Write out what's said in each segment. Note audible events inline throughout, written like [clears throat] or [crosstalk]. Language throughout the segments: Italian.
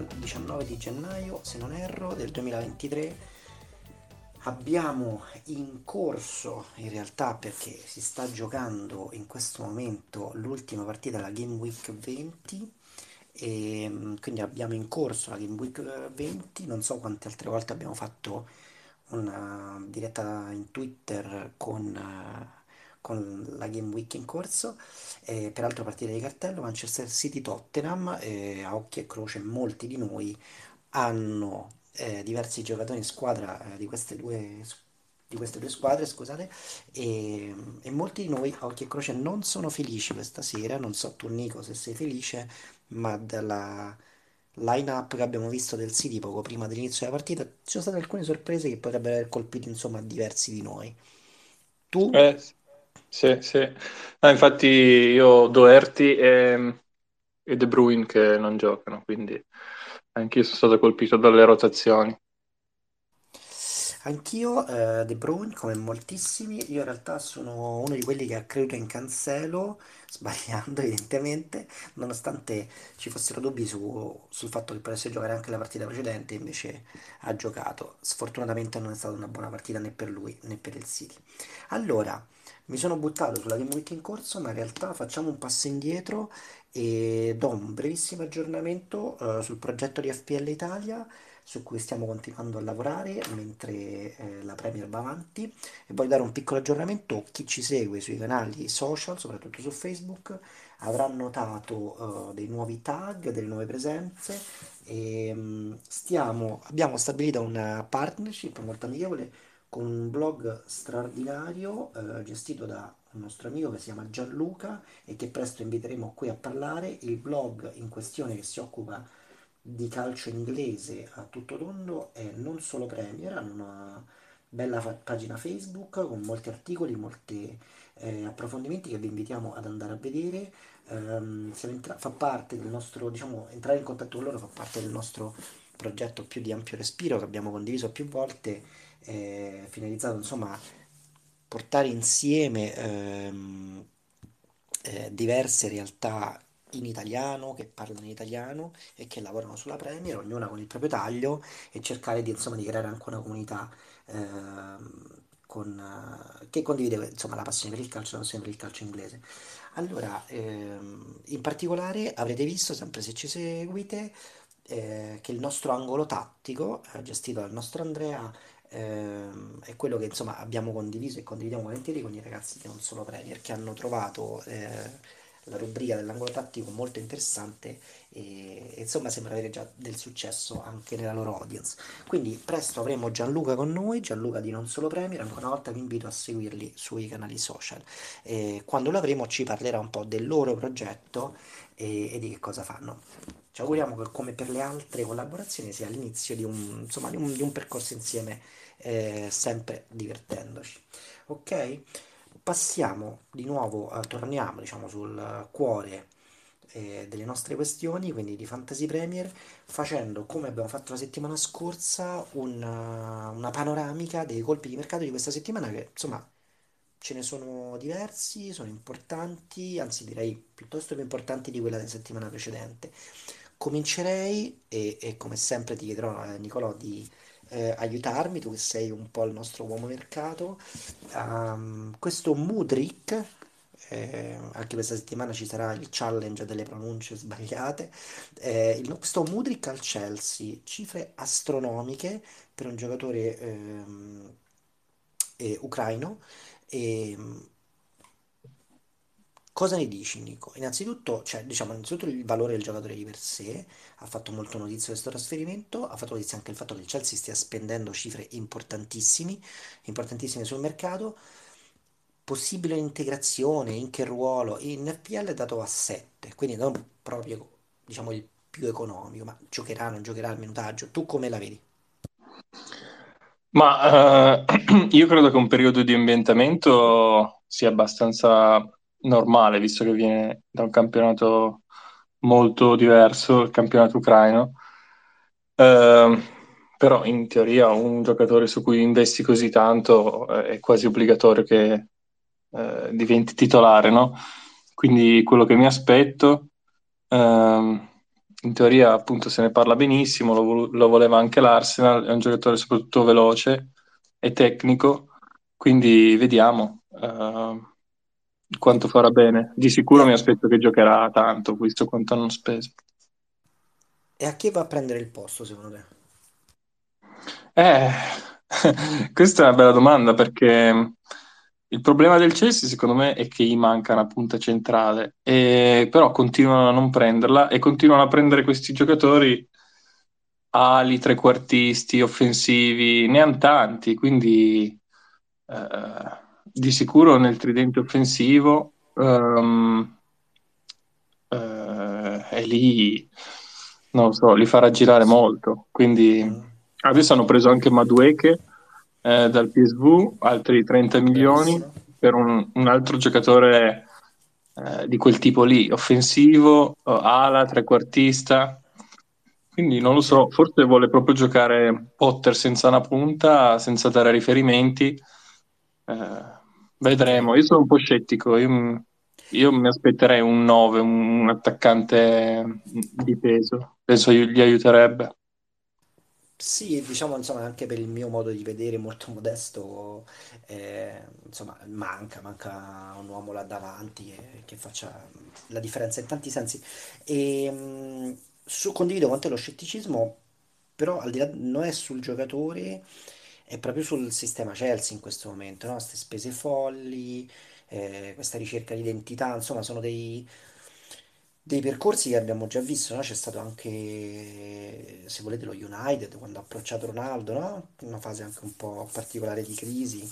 siamo al 19 di gennaio, se non erro, del 2023. Abbiamo in corso, in realtà perché si sta giocando in questo momento l'ultima partita della Game Week 20 e mm, quindi abbiamo in corso la Game Week 20, non so quante altre volte abbiamo fatto una diretta in Twitter con, eh, con la Game Week in corso. E peraltro partita di cartello Manchester City Tottenham, eh, a occhio e croce molti di noi hanno eh, diversi giocatori in squadra eh, di queste due di queste due squadre, scusate, e, e molti di noi a occhio e croce non sono felici questa sera, non so tu Nico se sei felice, ma dalla line-up che abbiamo visto del City poco prima dell'inizio della partita, ci sono state alcune sorprese che potrebbero aver colpito insomma diversi di noi. Tu? Eh, sì. No, infatti io ho Doherty e, e De Bruyne che non giocano, quindi anch'io sono stato colpito dalle rotazioni. Anch'io, eh, De Bruyne, come moltissimi, io in realtà sono uno di quelli che ha creduto in Cancelo, [laughs] sbagliando evidentemente, nonostante ci fossero dubbi su- sul fatto che potesse giocare anche la partita precedente, invece ha giocato. Sfortunatamente non è stata una buona partita né per lui né per il City. Allora, mi sono buttato sulla Game Week in corso, ma in realtà facciamo un passo indietro e do un brevissimo aggiornamento, eh, sul progetto di FPL Italia su cui stiamo continuando a lavorare mentre eh, la Premier va avanti e voglio dare un piccolo aggiornamento. Chi ci segue sui canali social, soprattutto su Facebook, avrà notato eh, dei nuovi tag, delle nuove presenze e mm, stiamo, abbiamo stabilito una partnership molto amichevole con un blog straordinario eh, gestito da un nostro amico che si chiama Gianluca e che presto inviteremo qui a parlare. Il blog in questione che si occupa di calcio inglese a tutto tondo è non solo Premier, hanno una bella fa- pagina Facebook con molti articoli, molti eh, approfondimenti che vi invitiamo ad andare a vedere. Siamo entra- fa parte del nostro, diciamo, entrare in contatto con loro fa parte del nostro progetto più di ampio respiro che abbiamo condiviso più volte, eh, finalizzato insomma a portare insieme ehm, eh, diverse realtà in italiano, che parlano in italiano e che lavorano sulla Premier, ognuna con il proprio taglio e cercare di, insomma, di creare anche una comunità ehm, con, eh, che condivide insomma, la passione per il calcio, passione per il calcio inglese. Allora, ehm, in particolare avrete visto, sempre se ci seguite, eh, che il nostro angolo tattico, eh, gestito dal nostro Andrea, ehm, è quello che insomma abbiamo condiviso e condividiamo volentieri con i ragazzi che non sono Premier, che hanno trovato eh, la rubrica dell'angolo tattico molto interessante e, e insomma sembra avere già del successo anche nella loro audience. Quindi presto avremo Gianluca con noi, Gianluca di Non Solo Premier, ancora una volta vi invito a seguirli sui canali social. E quando lo avremo ci parlerà un po' del loro progetto e, e di che cosa fanno. Ci auguriamo che come per le altre collaborazioni sia l'inizio di un, insomma, di un, di un percorso insieme eh, sempre divertendoci. Ok? Passiamo di nuovo, eh, torniamo diciamo sul cuore eh, delle nostre questioni, quindi di Fantasy Premier, facendo come abbiamo fatto la settimana scorsa una, una panoramica dei colpi di mercato di questa settimana che insomma ce ne sono diversi, sono importanti, anzi direi piuttosto più importanti di quella della settimana precedente. Comincerei e, e come sempre ti chiederò, eh, Nicolò, di eh, aiutarmi, tu che sei un po' il nostro uomo mercato. Um, questo Mudrik, eh, anche questa settimana ci sarà il challenge delle pronunce sbagliate. Eh, il, questo Mudrik al Chelsea, cifre astronomiche per un giocatore ehm, eh, ucraino. E, Cosa ne dici, Nico? Innanzitutto, cioè, diciamo, innanzitutto il valore del giocatore di per sé, ha fatto molto notizia questo trasferimento, ha fatto notizia anche il fatto che il Chelsea stia spendendo cifre importantissime, importantissime sul mercato, possibile integrazione, in che ruolo, in FPL è dato a 7, quindi non proprio, diciamo, il più economico, ma giocherà, non giocherà il minutaggio, tu come la vedi? Ma eh, [clears throat] io credo che un periodo di ambientamento sia abbastanza normale, visto che viene da un campionato molto diverso, il campionato ucraino. Eh, però in teoria un giocatore su cui investi così tanto eh, è quasi obbligatorio che, eh, diventi titolare, no? Quindi quello che mi aspetto, ehm, in teoria appunto se ne parla benissimo, lo, lo voleva anche l'Arsenal, è un giocatore soprattutto veloce e tecnico, quindi vediamo eh, quanto farà bene. Di sicuro mi aspetto che giocherà tanto, visto quanto hanno speso. e a chi va a prendere il posto, secondo te? Eh, [laughs] questa è una bella domanda perché il problema del Chelsea, secondo me, è che gli manca una punta centrale, e, però continuano a non prenderla e continuano a prendere questi giocatori ali, trequartisti, offensivi, ne hanno tanti, quindi eh, di sicuro nel tridente offensivo ehm, eh, è lì, non lo so, li farà girare molto. Quindi Mm, adesso hanno preso anche Madueke eh, dal PSV, altri 30 milioni per un, un altro giocatore eh, di quel tipo lì, offensivo, eh, ala, trequartista. Quindi non lo so, forse vuole proprio giocare Potter senza una punta, senza dare riferimenti. Eh. Vedremo. Io sono un po' scettico. Io, io mi aspetterei un 9, un, attaccante di peso. Penso gli aiuterebbe. Sì, diciamo insomma anche per il mio modo di vedere molto modesto, eh, insomma manca, manca un uomo là davanti che, che faccia la differenza in tanti sensi. E, mh, su, condivido con te lo scetticismo, però al di là non è sul giocatore, è proprio sul sistema Chelsea in questo momento, no? Queste spese folli, eh, questa ricerca di identità, insomma sono dei dei percorsi che abbiamo già visto, no? C'è stato anche, se volete, lo United quando ha approcciato Ronaldo, no? Una fase anche un po' particolare di crisi.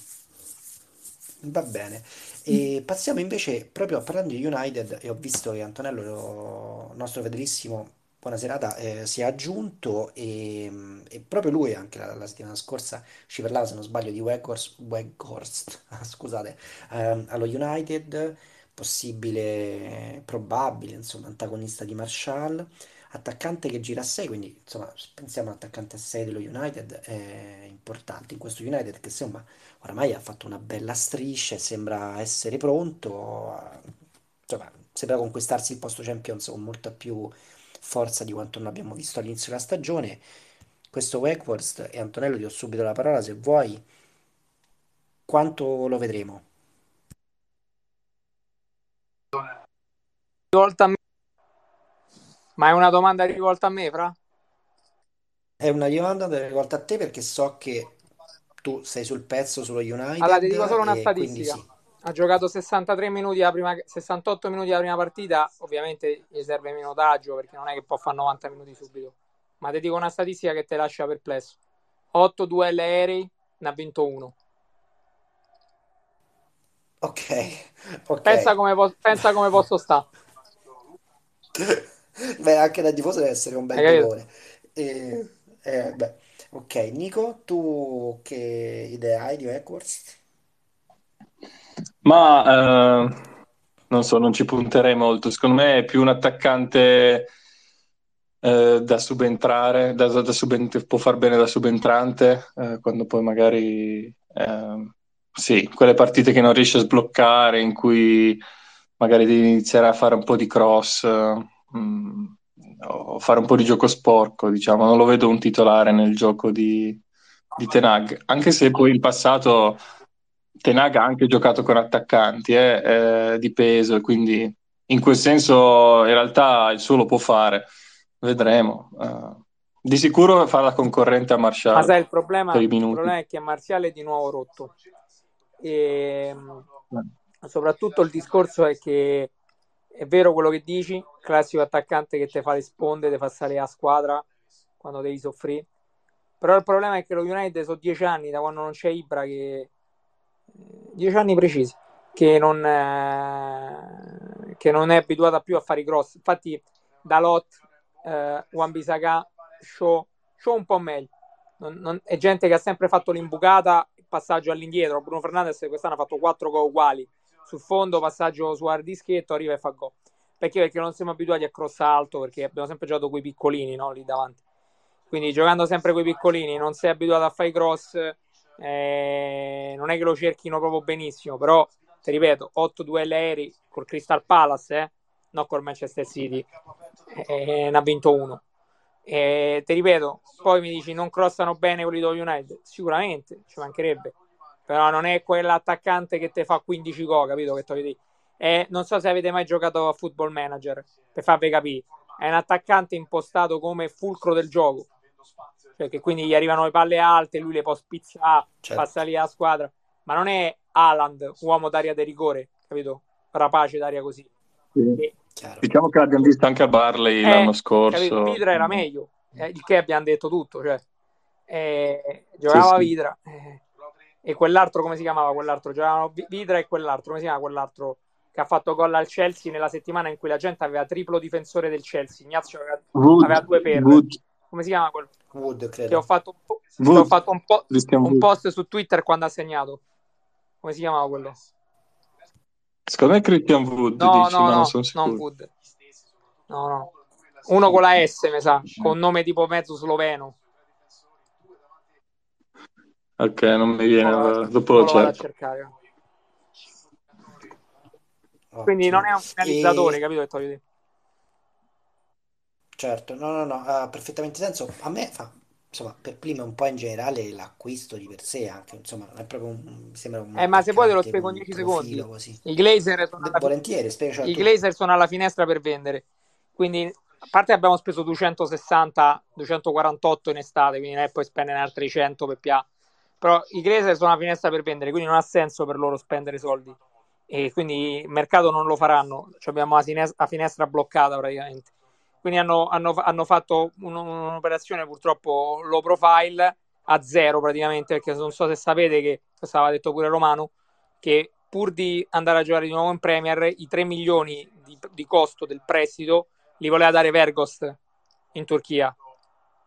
Va bene. E passiamo invece proprio a parlando di United e ho visto che Antonello, nostro fedelissimo, buona serata, eh, si è aggiunto e, e proprio lui anche la, la settimana scorsa ci parlava, se non sbaglio, di Weghorst, Weghorst, [laughs] scusate, ehm, allo United, possibile, probabile, insomma, antagonista di Martial, attaccante che gira a 6, quindi insomma, pensiamo all'attaccante a 6 dello United, è importante in questo United che insomma oramai ha fatto una bella striscia e sembra essere pronto, a- insomma, sembra conquistarsi il posto Champions con molta più forza di quanto non abbiamo visto all'inizio della stagione. Questo Weghorst e Antonello ti do subito la parola se vuoi, quanto lo vedremo? rivolta a me. Ma è una domanda rivolta a me, Fra? È una domanda rivolta a te perché so che tu sei sul pezzo sullo Allora, ti dico United solo una statistica. sì. Ha giocato 63 minuti la prima, 68 minuti la prima partita, ovviamente gli serve minutaggio perché non è che può fare 90 minuti subito. Ma ti dico una statistica che ti lascia perplesso. 8 duelli aerei, ne ha vinto uno. Ok, ok. Pensa come, po- pensa come posso stare. [laughs] Beh, anche da tifoso deve essere un bel dolore. Eh, beh, ok, Nico, tu che idea hai di Weghorst? Ma eh, non so, non ci punterei molto. Secondo me è più un attaccante eh, da subentrare, da, da subent- può far bene da subentrante, eh, quando poi magari ehm, sì, quelle partite che non riesce a sbloccare, in cui magari devi iniziare a fare un po' di cross, eh, mm, o fare un po' di gioco sporco, diciamo. Non lo vedo un titolare nel gioco di, di Ten Hag, anche se poi in passato Ten Hag ha anche giocato con attaccanti eh, eh, di peso, quindi in quel senso in realtà il suo lo può fare. Vedremo. Eh, di sicuro fa la concorrente a Ma Martial sai, il problema, il problema è che Marziale è di nuovo rotto. E mh, soprattutto il discorso è che è vero quello che dici, classico attaccante che ti fa le sponde, ti fa salire a squadra quando devi soffrire. Però il problema è che lo United sono dieci anni da quando non c'è Ibra che dieci anni precisi che non, eh, che non è abituata più a fare i cross. Infatti, Dalot, eh, Wan Bissaka, Shaw, Shaw un po' meglio. Non, non- è gente che ha sempre fatto l'imbucata, passaggio all'indietro. Bruno Fernandes quest'anno ha fatto quattro gol uguali. Sul fondo, passaggio su hard dischetto, arriva e fa gol. Perché? Perché non siamo abituati a cross alto, perché abbiamo sempre giocato quei piccolini, no? Lì davanti. Quindi giocando sempre quei piccolini, non sei abituato a fare i cross, eh, non è che lo cerchino proprio benissimo, però ti ripeto, 8 duelli aerei col Crystal Palace, eh? non col Manchester City, e ne ha vinto uno. E ti ripeto, poi mi dici non crossano bene quelli dello United, sicuramente ci mancherebbe, però non è quell'attaccante che ti fa 15 gol, capito che ti eh, non so se avete mai giocato a Football Manager per farvi capire, è un attaccante impostato come fulcro del gioco, cioè che quindi gli arrivano le palle alte, lui le può spizzare, certo. fa salire la squadra, ma non è Haaland, uomo d'aria di rigore, capito? Rapace d'aria così. Sì. E, diciamo che l'abbiamo visto anche a Barley eh, l'anno scorso. Capito? Vidra era meglio, eh, il che abbiamo detto tutto, cioè, eh, giocava sì, Vidra. Eh, e quell'altro come si chiamava quell'altro? Giocavano Vidra e quell'altro, come si chiama quell'altro? che ha fatto gol al Chelsea nella settimana in cui la gente aveva triplo difensore del Chelsea. Ignazio aveva, Wood, aveva due perle. Wood. Come si chiama quello? Wood, credo. Che ho fatto, un, ho fatto un, po- un post su Twitter quando ha segnato. Come si chiamava quello? Secondo me Christian Wood. No, dici, no, no, non, non Wood. No, no. Uno con la S, mi sa, con nome tipo mezzo sloveno. Ok, non mi viene, no, dopo lo, cerco. Quindi non è un finalizzatore, e... capito che voglio dire? Certo, no, no, no, ha perfettamente senso. A me fa, insomma, per prima un po' in generale l'acquisto di per sé anche, insomma, non è proprio un, sembra un Eh, ma se vuoi te lo spiego in 10 secondi. Così. I Glazer sono alla, Volentieri, spiego, I Glazer sono alla finestra per vendere. Quindi a parte abbiamo speso 260, 248 in estate, quindi non è poi spendere altri 100 per PA. Però i Glazer sono alla finestra per vendere, quindi non ha senso per loro spendere soldi e quindi il mercato non lo faranno, cioè abbiamo la finestra, bloccata praticamente. Quindi hanno, hanno, hanno fatto un, un'operazione purtroppo low profile a zero praticamente, perché non so se sapete che, questo aveva detto pure Romano, che pur di andare a giocare di nuovo in Premier, i 3 milioni di, di costo del prestito li voleva dare Vergost in Turchia.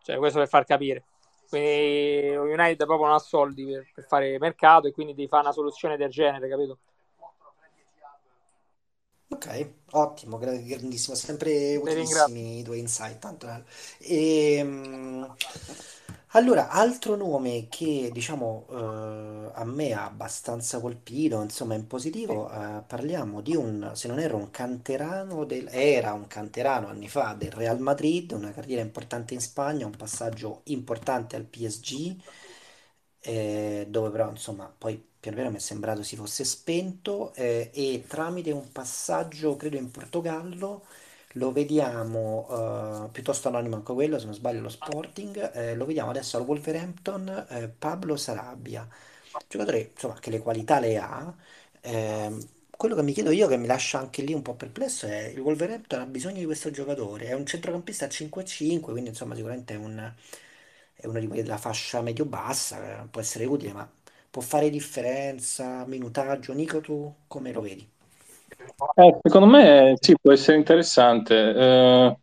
Cioè, questo per far capire. Quindi United proprio non ha soldi per, per fare mercato e quindi devi fare una soluzione del genere, capito? Ok, ottimo, grandissimo, sempre utilissimi i tuoi insight. Tanto, e, ehm, allora, altro nome che diciamo eh, a me ha abbastanza colpito, insomma, in positivo, eh, parliamo di un, se non era un canterano, del, era un canterano anni fa del Real Madrid, una carriera importante in Spagna, un passaggio importante al PSG, eh, dove però insomma poi piano piano mi è sembrato si fosse spento eh, e tramite un passaggio, credo in Portogallo, lo vediamo, eh, piuttosto anonimo anche quello, se non sbaglio lo Sporting, eh, lo vediamo adesso al Wolverhampton, eh, Pablo Sarabia, giocatore insomma, che le qualità le ha. ehm, quello che mi chiedo io, che mi lascia anche lì un po' perplesso, è il Wolverhampton ha bisogno di questo giocatore, è un centrocampista a 5-5, quindi insomma sicuramente è, un, è uno di quelli della fascia medio-bassa, può essere utile, ma può fare differenza, minutaggio. Nico, tu come lo vedi? Eh, secondo me sì, può essere interessante. Eh,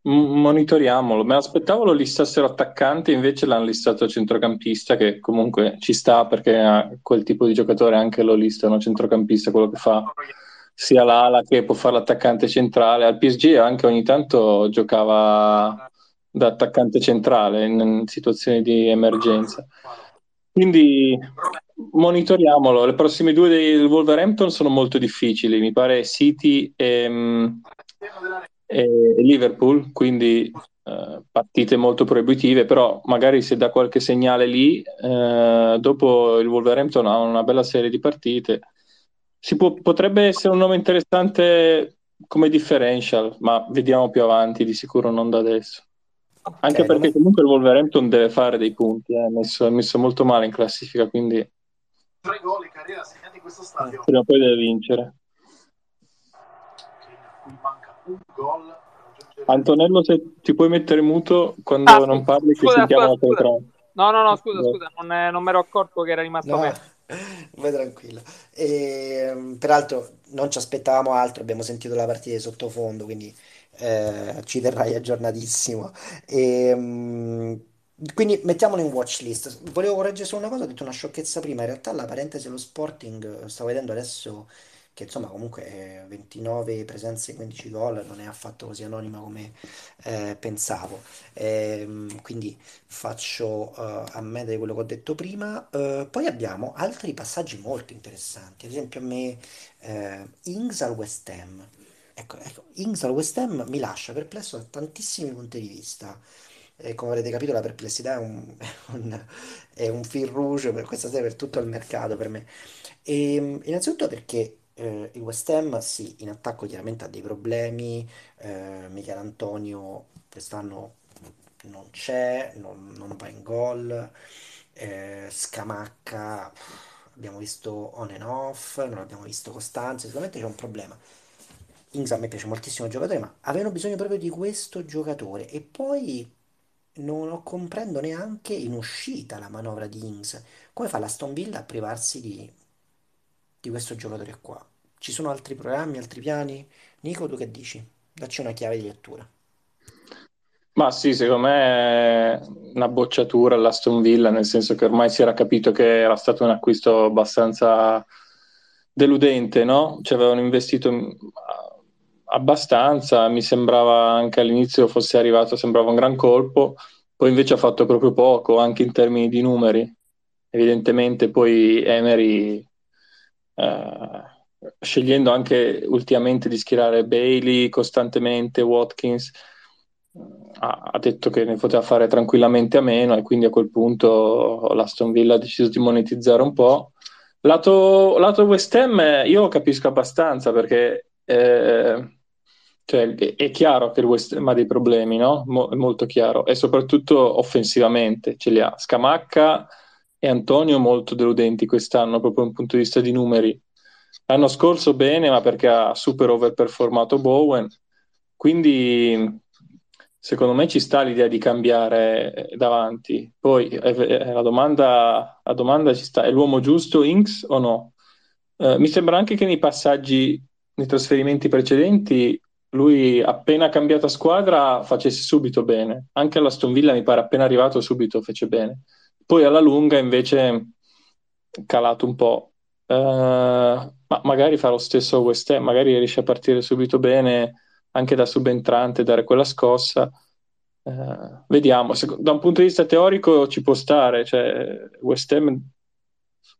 monitoriamolo. Me l'aspettavo lo listassero attaccante, invece l'hanno listato centrocampista, che comunque ci sta perché a quel tipo di giocatore anche lo listano centrocampista, quello che fa sia l'ala che può fare l'attaccante centrale. Al PSG anche ogni tanto giocava da attaccante centrale in situazioni di emergenza. Quindi monitoriamolo. Le prossime due del Wolverhampton sono molto difficili, mi pare City e, e Liverpool, quindi eh, partite molto proibitive, però magari se dà qualche segnale lì, eh, dopo il Wolverhampton ha una bella serie di partite. Può, potrebbe essere un nome interessante come differential, ma vediamo più avanti, di sicuro non da adesso. Anche perché come... comunque il Wolverhampton deve fare dei punti, eh. è, messo, è messo molto male in classifica, quindi tre gol in carriera segnati in questo stadio. Prima o poi deve vincere. Antonello, se ti puoi mettere muto quando ah, non parli, scusa, che sentiamo scusa, scusa. No, no, no, scusa, scusa, non, non mi ero accorto che era rimasto no. aperto. [laughs] Vai tranquillo. E, ehm, peraltro non ci aspettavamo altro, abbiamo sentito la partita di sottofondo, quindi eh, ci terrai aggiornatissimo. E, um, quindi mettiamolo in watch list. Volevo correggere solo una cosa, ho detto una sciocchezza prima. In realtà la parentesi dello Sporting, stavo vedendo adesso che insomma comunque eh, 29 presenze, 15 gol, non è affatto così anonima come eh, pensavo. Ehm, quindi faccio eh, a me di quello che ho detto prima. Eh, poi abbiamo altri passaggi molto interessanti, ad esempio a me eh, Ings al West Ham. Ecco, ecco, Ings al West Ham mi lascia perplesso da tantissimi punti di vista. E come avrete capito, la perplessità è un, è [laughs] un, è un fil rouge per questa sera, per tutto il mercato per me. E, innanzitutto perché eh, il West Ham, sì, in attacco chiaramente ha dei problemi. eh, Michael Antonio quest'anno non c'è, non, non va in gol. eh, Scamacca, abbiamo visto on and off, non abbiamo visto costanza. Sicuramente c'è un problema. Ings a me piace moltissimo il giocatore, ma avevano bisogno proprio di questo giocatore. E poi non comprendo neanche in uscita la manovra di Ings. Come fa l'Aston Villa a privarsi di, di questo giocatore qua? Ci sono altri programmi, altri piani? Nico, tu che dici? Dacci una chiave di lettura. Ma sì, secondo me una bocciatura all'Aston Villa, nel senso che ormai si era capito che era stato un acquisto abbastanza deludente, no? Ci avevano investito abbastanza, mi sembrava anche all'inizio fosse arrivato, sembrava un gran colpo, poi invece ha fatto proprio poco, anche in termini di numeri. Evidentemente poi Emery, eh, scegliendo anche ultimamente di schierare Bailey costantemente, Watkins, ha, ha detto che ne poteva fare tranquillamente a meno e quindi a quel punto l'Aston Villa ha deciso di monetizzare un po'. Lato, lato West Ham io capisco abbastanza perché eh, cioè, è, chiaro che il West Ham ha dei problemi, no? Mo- molto chiaro e soprattutto offensivamente ce li ha. Scamacca e Antonio molto deludenti quest'anno proprio da un punto di vista di numeri. L'anno scorso bene, ma perché ha super overperformato Bowen. Quindi Secondo me ci sta l'idea di cambiare davanti. Poi la domanda, la domanda ci sta: è l'uomo giusto Inks o no? Eh, mi sembra anche che nei passaggi, nei trasferimenti precedenti, lui appena cambiato squadra facesse subito bene. Anche all'Aston Villa mi pare appena arrivato subito fece bene. Poi alla lunga invece calato un po'. Eh, ma magari fa lo stesso West Ham, magari riesce a partire subito bene anche da subentrante, dare quella scossa. Eh, vediamo, da un punto di vista teorico ci può stare, cioè West Ham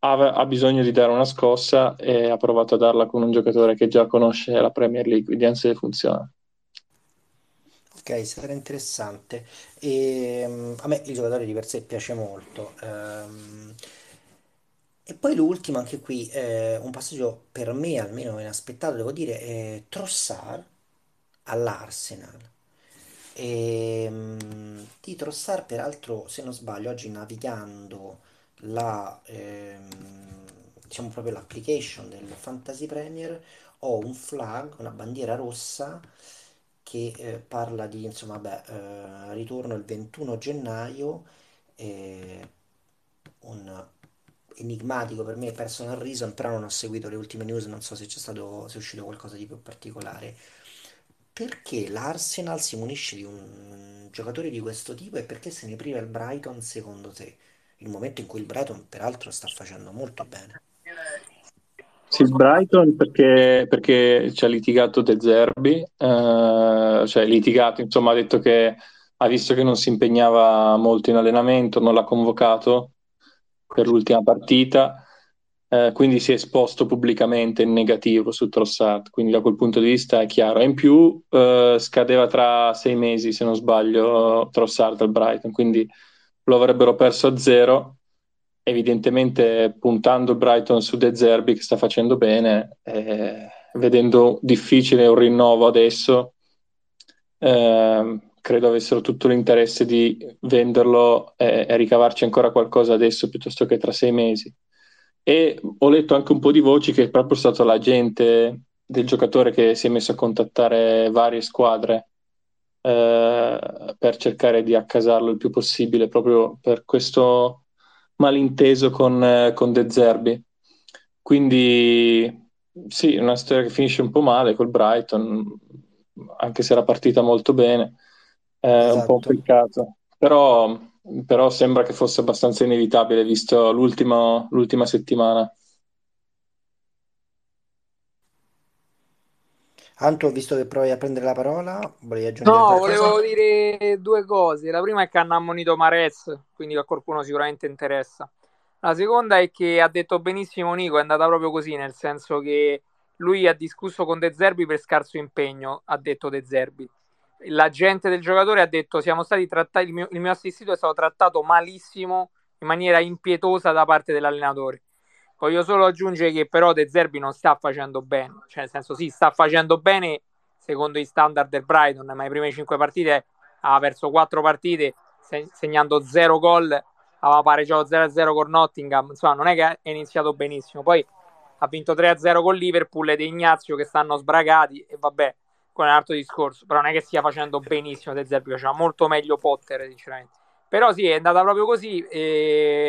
ha, ha, bisogno di dare una scossa e ha provato a darla con un giocatore che già conosce la Premier League, vediamo se funziona. Ok, sarà interessante. E, um, a me il giocatore di per sé piace molto. Um, e poi l'ultimo, anche qui, eh, un passaggio per me almeno inaspettato, devo dire, è Trossard all'Arsenal. E, mh, di Trossard, peraltro, se non sbaglio, oggi navigando la, ehm, diciamo proprio l'application del Fantasy Premier, ho un flag, una bandiera rossa che eh, parla di, insomma, beh, eh, ritorno il 21 gennaio, eh, un enigmatico per me personal reason, però non ho seguito le ultime news, non so se c'è stato, se è uscito qualcosa di più particolare. Perché l'Arsenal si munisce di un giocatore di questo tipo e perché se ne priva il Brighton secondo te? Il momento in cui il Brighton peraltro sta facendo molto bene. Sì, Brighton perché, perché ci ha litigato De Zerbi, eh, cioè litigato, insomma ha detto che ha visto che non si impegnava molto in allenamento, non l'ha convocato per l'ultima partita eh, quindi si è esposto pubblicamente in negativo su Trossard, quindi da quel punto di vista è chiaro. E in più eh, scadeva tra sei mesi, se non sbaglio, Trossard al Brighton, quindi lo avrebbero perso a zero. Evidentemente puntando il Brighton su De Zerbi che sta facendo bene, eh, vedendo difficile un rinnovo adesso, eh, credo avessero tutto l'interesse di venderlo e, e ricavarci ancora qualcosa adesso piuttosto che tra sei mesi. E ho letto anche un po' di voci che è proprio stato l'agente del giocatore che si è messo a contattare varie squadre eh, per cercare di accasarlo il più possibile, proprio per questo malinteso con, eh, con De Zerbi. Quindi sì, una storia che finisce un po' male col Brighton, anche se era partita molto bene, è esatto. un po' un esatto. peccato. Però però sembra che fosse abbastanza inevitabile visto l'ultima settimana. Anto, ho visto che provi a prendere la parola, volevi aggiungere No, volevo dire due cose. La prima è che hanno ammonito Mares, quindi a qualcuno sicuramente interessa. La seconda è che ha detto benissimo Nico, è andata proprio così, nel senso che lui ha discusso con De Zerbi per scarso impegno, ha detto De Zerbi. L'agente del giocatore ha detto siamo stati trattati, il mio, il mio assistito è stato trattato malissimo, in maniera impietosa da parte dell'allenatore. Voglio solo aggiungere che però De Zerbi non sta facendo bene, cioè nel senso sì, sta facendo bene secondo i standard del Brighton, ma le prime 5 partite ha perso 4 partite segnando 0 gol, aveva pareggiato 0-0 con Nottingham, insomma non è che è iniziato benissimo, poi ha vinto 3-0 con Liverpool ed Ignazio che stanno sbragati e vabbè, con un altro discorso, però non è che stia facendo benissimo De Zerbi, faceva molto meglio Potter sinceramente. Però sì, è andata proprio così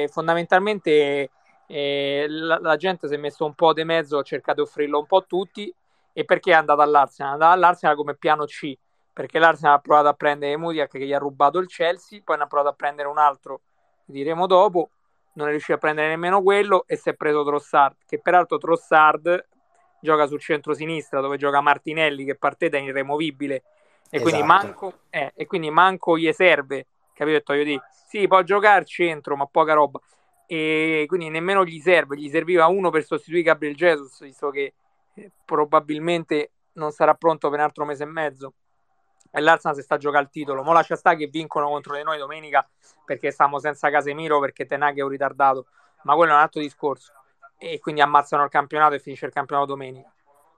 fondamentalmente la, la, gente si è messo un po' di mezzo, ha cercato di offrirlo un po' a tutti. E perché è andata all'Arsenal? È andata all'Arsenal come piano C, perché l'Arsenal ha provato a prendere Mudiak che gli ha rubato il Chelsea, poi ne ha provato a prendere un altro, diremo dopo, non è riuscito a prendere nemmeno quello e si è preso Trossard, che peraltro Trossard gioca sul centro-sinistra dove gioca Martinelli che partita è irremovibile e, esatto. quindi manco, eh, e quindi manco gli serve, capito? Io dico, sì, può giocare centro, ma poca roba e quindi nemmeno gli serve, gli serviva uno per sostituire Gabriel Jesus, visto che eh, probabilmente non sarà pronto per un altro mese e mezzo. E l'Arsenal si sta a giocare il titolo. Mo lascia sta che vincono contro di noi domenica perché stiamo senza Casemiro perché Tenag è un ritardato, ma quello è un altro discorso. E quindi ammazzano il campionato e finisce il campionato domenica.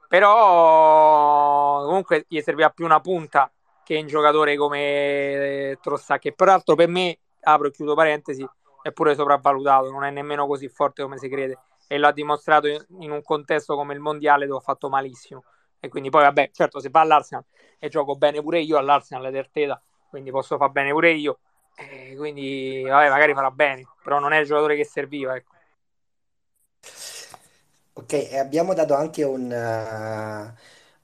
Però comunque gli serviva più una punta che un giocatore come eh, Trossà, che peraltro per me, apro e chiudo parentesi, è pure sopravvalutato, non è nemmeno così forte come si crede e l'ha dimostrato in un contesto come il mondiale dove ha fatto malissimo. E quindi poi, vabbè, certo, se va all'Arsenal e gioco bene pure io all'Arsenal Terteta, quindi posso far bene pure io. E quindi, vabbè, magari farà bene, però non è il giocatore che serviva. Ecco. Ok, abbiamo dato anche un, uh,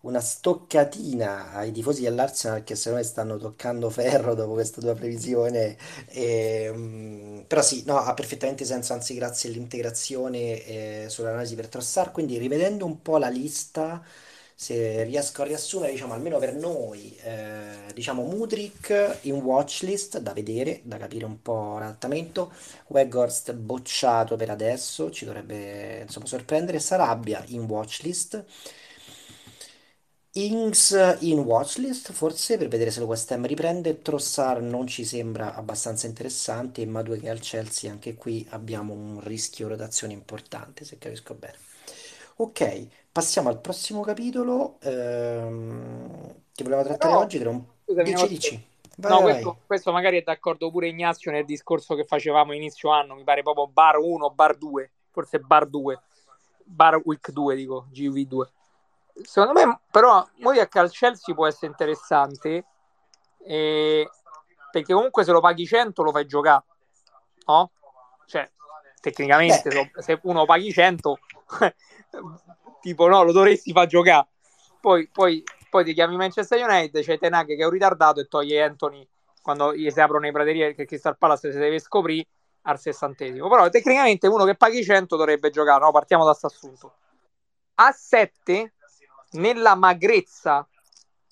una stoccatina ai tifosi dell'Arsenal che secondo me stanno toccando ferro dopo questa tua previsione. E, um, però sì, no, ha perfettamente senso, anzi grazie all'integrazione eh, sull'analisi per Trossard. Quindi rivedendo un po' la lista, se riesco a riassumere, diciamo almeno per noi, eh, diciamo Mudrik in watchlist da vedere, da capire un po' l'adattamento. Weghorst bocciato per adesso, ci dovrebbe insomma sorprendere. Sarabia in watchlist. Ings in watchlist, forse per vedere se lo West Ham riprende. Trossard non ci sembra abbastanza interessante. E Madueke al Chelsea, anche qui abbiamo un rischio rotazione importante, se capisco bene. Ok, passiamo al prossimo capitolo ehm, che volevamo trattare No, oggi. Che era un... scusami, Dici, no, dici. Vai, no, vai, questo, questo magari è d'accordo pure Ignazio nel discorso che facevamo inizio anno, mi pare proprio bar 1, bar 2, forse bar 2, bar week 2 dico, GV2. Secondo me però Modiak al Chelsea può essere interessante eh, perché comunque se lo paghi 100 lo fai giocare, no? Cioè, tecnicamente Beh, se uno paghi 100 [laughs] tipo no, lo dovresti far giocare. Poi, poi, poi ti chiami Manchester United, c'è Tenag che è un ritardato e toglie Anthony quando gli si aprono i praterie perché Crystal Palace si deve scoprire al sessantesimo. Però tecnicamente uno che paghi 100 dovrebbe giocare, no? Partiamo da questo assunto. A 7, nella magrezza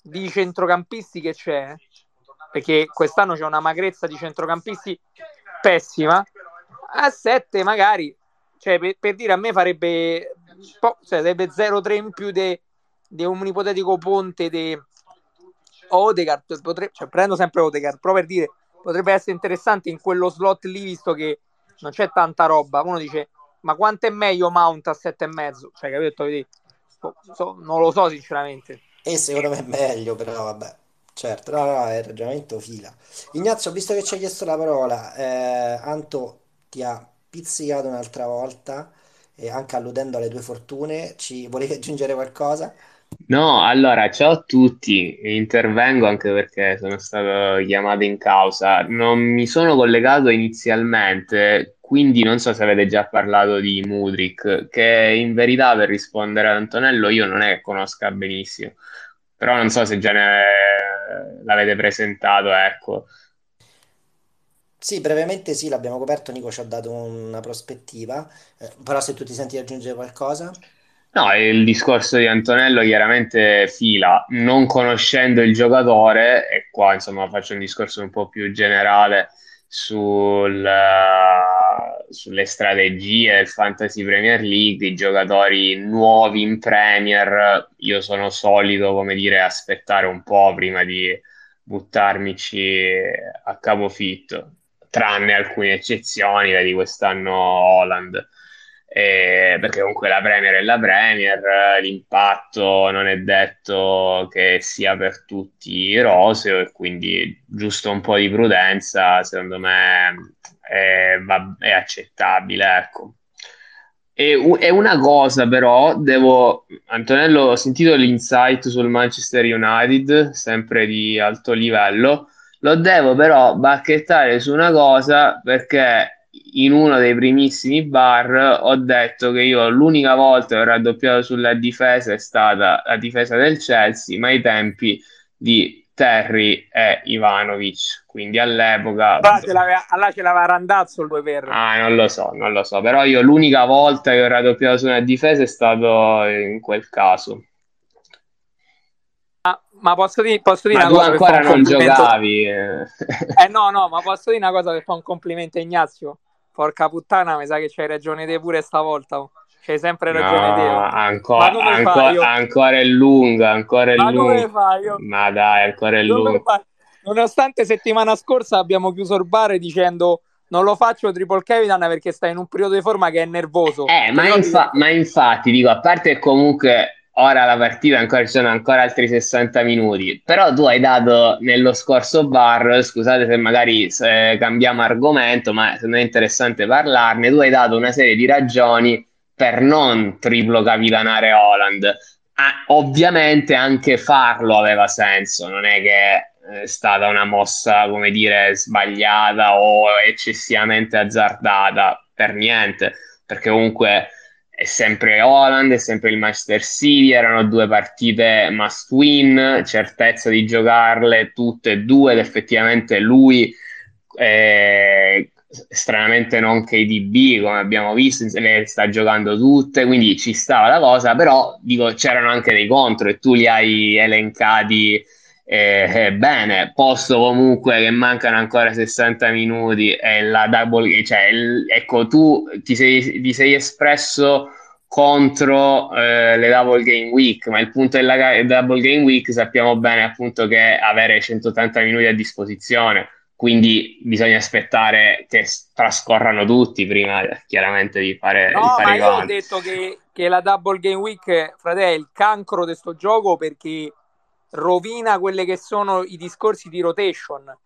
di centrocampisti che c'è, perché quest'anno c'è una magrezza di centrocampisti pessima, a 7 magari, cioè per, per dire a me farebbe, po- cioè, sarebbe 0-3 in più di un ipotetico ponte di Odegaard, potre- cioè, prendo sempre Odegaard, però per dire, potrebbe essere interessante in quello slot lì, visto che non c'è tanta roba. Uno dice, ma quanto è meglio Mount a 7,5? Cioè, capito? Vedi? So- non lo so, sinceramente. e secondo me è meglio, però vabbè. Certo, no, no, è il ragionamento fila. Ignazio, visto che ci hai chiesto la parola, eh, Anto ti ha pizzicato un'altra volta, e anche alludendo alle tue fortune, ci volevi aggiungere qualcosa? No, allora, ciao a tutti, intervengo anche perché sono stato chiamato in causa. Non mi sono collegato inizialmente, quindi non so se avete già parlato di Mudrik, che in verità per rispondere ad Antonello io non è che conosca benissimo, però non so se già ne... l'avete presentato, ecco. Sì, brevemente sì, l'abbiamo coperto, Nico ci ha dato una prospettiva, eh, però se tu ti senti di aggiungere qualcosa, No, il discorso di Antonello chiaramente fila, non conoscendo il giocatore, e qua insomma faccio un discorso un po' più generale sul, sulle strategie del Fantasy Premier League, i giocatori nuovi in Premier, io sono solito, come dire, aspettare un po' prima di buttarmici a capofitto, tranne alcune eccezioni, vedi quest'anno Holland eh, perché comunque la Premier è la Premier, l'impatto non è detto che sia per tutti roseo e quindi giusto un po' di prudenza secondo me è, va, è accettabile. Ecco. E, e, una cosa però, devo, Antonello, ho sentito l'insight sul Manchester United, sempre di alto livello, lo devo però bacchettare su una cosa perché in uno dei primissimi bar ho detto che io l'unica volta che ho raddoppiato sulla difesa è stata la difesa del Chelsea, ma ai tempi di Terry e Ivanovic, quindi all'epoca... Allora ce l'aveva, allora ce l'aveva Randazzo il 2 per... Ah, non lo so, non lo so, però io l'unica volta che ho raddoppiato su una difesa è stato in quel caso. Ah, ma posso dire, posso dire ma una cosa? ancora non giocavi. Eh. eh no, no, ma posso dire una cosa per fare un complimento a Ignazio? Porca puttana, mi sa che c'hai ragione te pure stavolta. Oh. C'hai sempre ragione no, te. Oh. Ancora, ancora, ancora è lunga, ancora è ma lunga. Ma dai, ancora è lunga. Nonostante settimana scorsa abbiamo chiuso il bar dicendo non lo faccio triple capitan perché sta in un periodo di forma che è nervoso. Eh, ma, infa- ma, infatti, dico, a parte comunque ora la partita ancora ci sono ancora altri 60 minuti, però tu hai dato nello scorso bar, scusate se magari se cambiamo argomento, ma secondo me è interessante parlarne, tu hai dato una serie di ragioni per non triplo capitanare Holland. Ah, ovviamente anche farlo aveva senso, non è che è stata una mossa, come dire, sbagliata o eccessivamente azzardata, per niente, perché comunque è sempre Holland, è sempre il Manchester City, erano due partite must win, certezza di giocarle tutte e due ed effettivamente lui eh, stranamente non KDB come abbiamo visto, le sta giocando tutte, quindi ci stava la cosa, però dico c'erano anche dei contro e tu li hai elencati eh, eh, bene, posto comunque che mancano ancora 60 minuti e la double, cioè, il, ecco, tu ti sei, ti sei espresso contro eh, le double game week, ma il punto della double game week sappiamo bene appunto che avere 180 minuti a disposizione, quindi bisogna aspettare che trascorrano tutti prima chiaramente di fare, no, di fare ma io ho detto che, che la double game week, frate, è il cancro di questo gioco perché rovina quelli che sono i discorsi di rotation.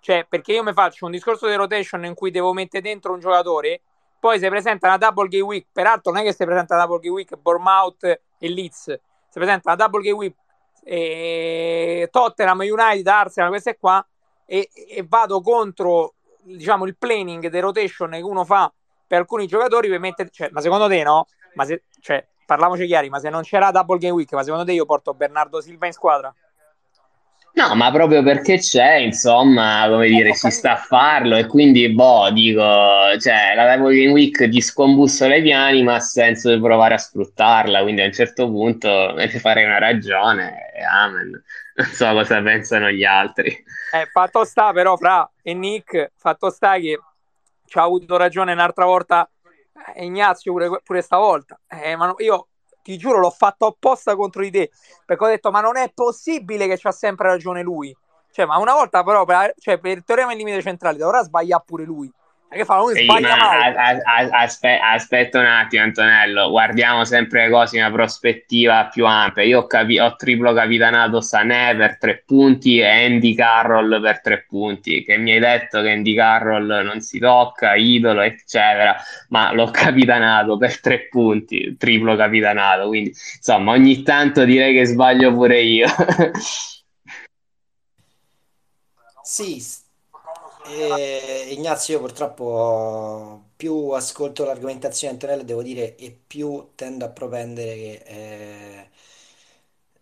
Cioè, perché io mi faccio un discorso di rotation in cui devo mettere dentro un giocatore, poi si presenta una double game week, peraltro non è che si presenta una double game week Bournemouth e Leeds, si presenta una double game week eh, Tottenham, United, Arsenal, queste qua, e, e, vado contro diciamo il planning di rotation che uno fa per alcuni giocatori per mettere, cioè, ma secondo te no? Ma se, cioè, parliamoci chiari, ma se non c'era Double Game Week, ma secondo te io porto Bernardo Silva in squadra? No, ma proprio perché c'è, insomma, come dire, si sta a farlo e quindi, boh, dico, cioè, la Double Game Week ti scombussola i piani, ma ha senso di provare a sfruttarla, quindi a un certo punto ne farei una ragione e amen. Non so cosa pensano gli altri. Eh, fatto sta però, Fra e Nick, fatto sta che ci ha avuto ragione un'altra volta eh, Ignazio pure, pure stavolta. Eh, ma io ti giuro, l'ho fatto apposta contro di te perché ho detto: Ma non è possibile che c'ha sempre ragione lui. Cioè, ma una volta però, per, cioè, per il teorema del limite centrale, dovrà sbagliare pure lui. Che fa? Non sbaglia mai. A, a, aspe, aspetta un attimo, Antonello. Guardiamo sempre le cose in una prospettiva più ampia. Io ho, capi- ho triplo capitanato Sané per tre punti e Andy Carroll per tre punti. Che mi hai detto che Andy Carroll non si tocca, idolo, eccetera. Ma l'ho capitanato per tre punti, triplo capitanato. Quindi, insomma, ogni tanto direi che sbaglio pure io. [laughs] sì, e Ignazio, io purtroppo più ascolto l'argomentazione di Antonello, devo dire, e più tendo a propendere che eh,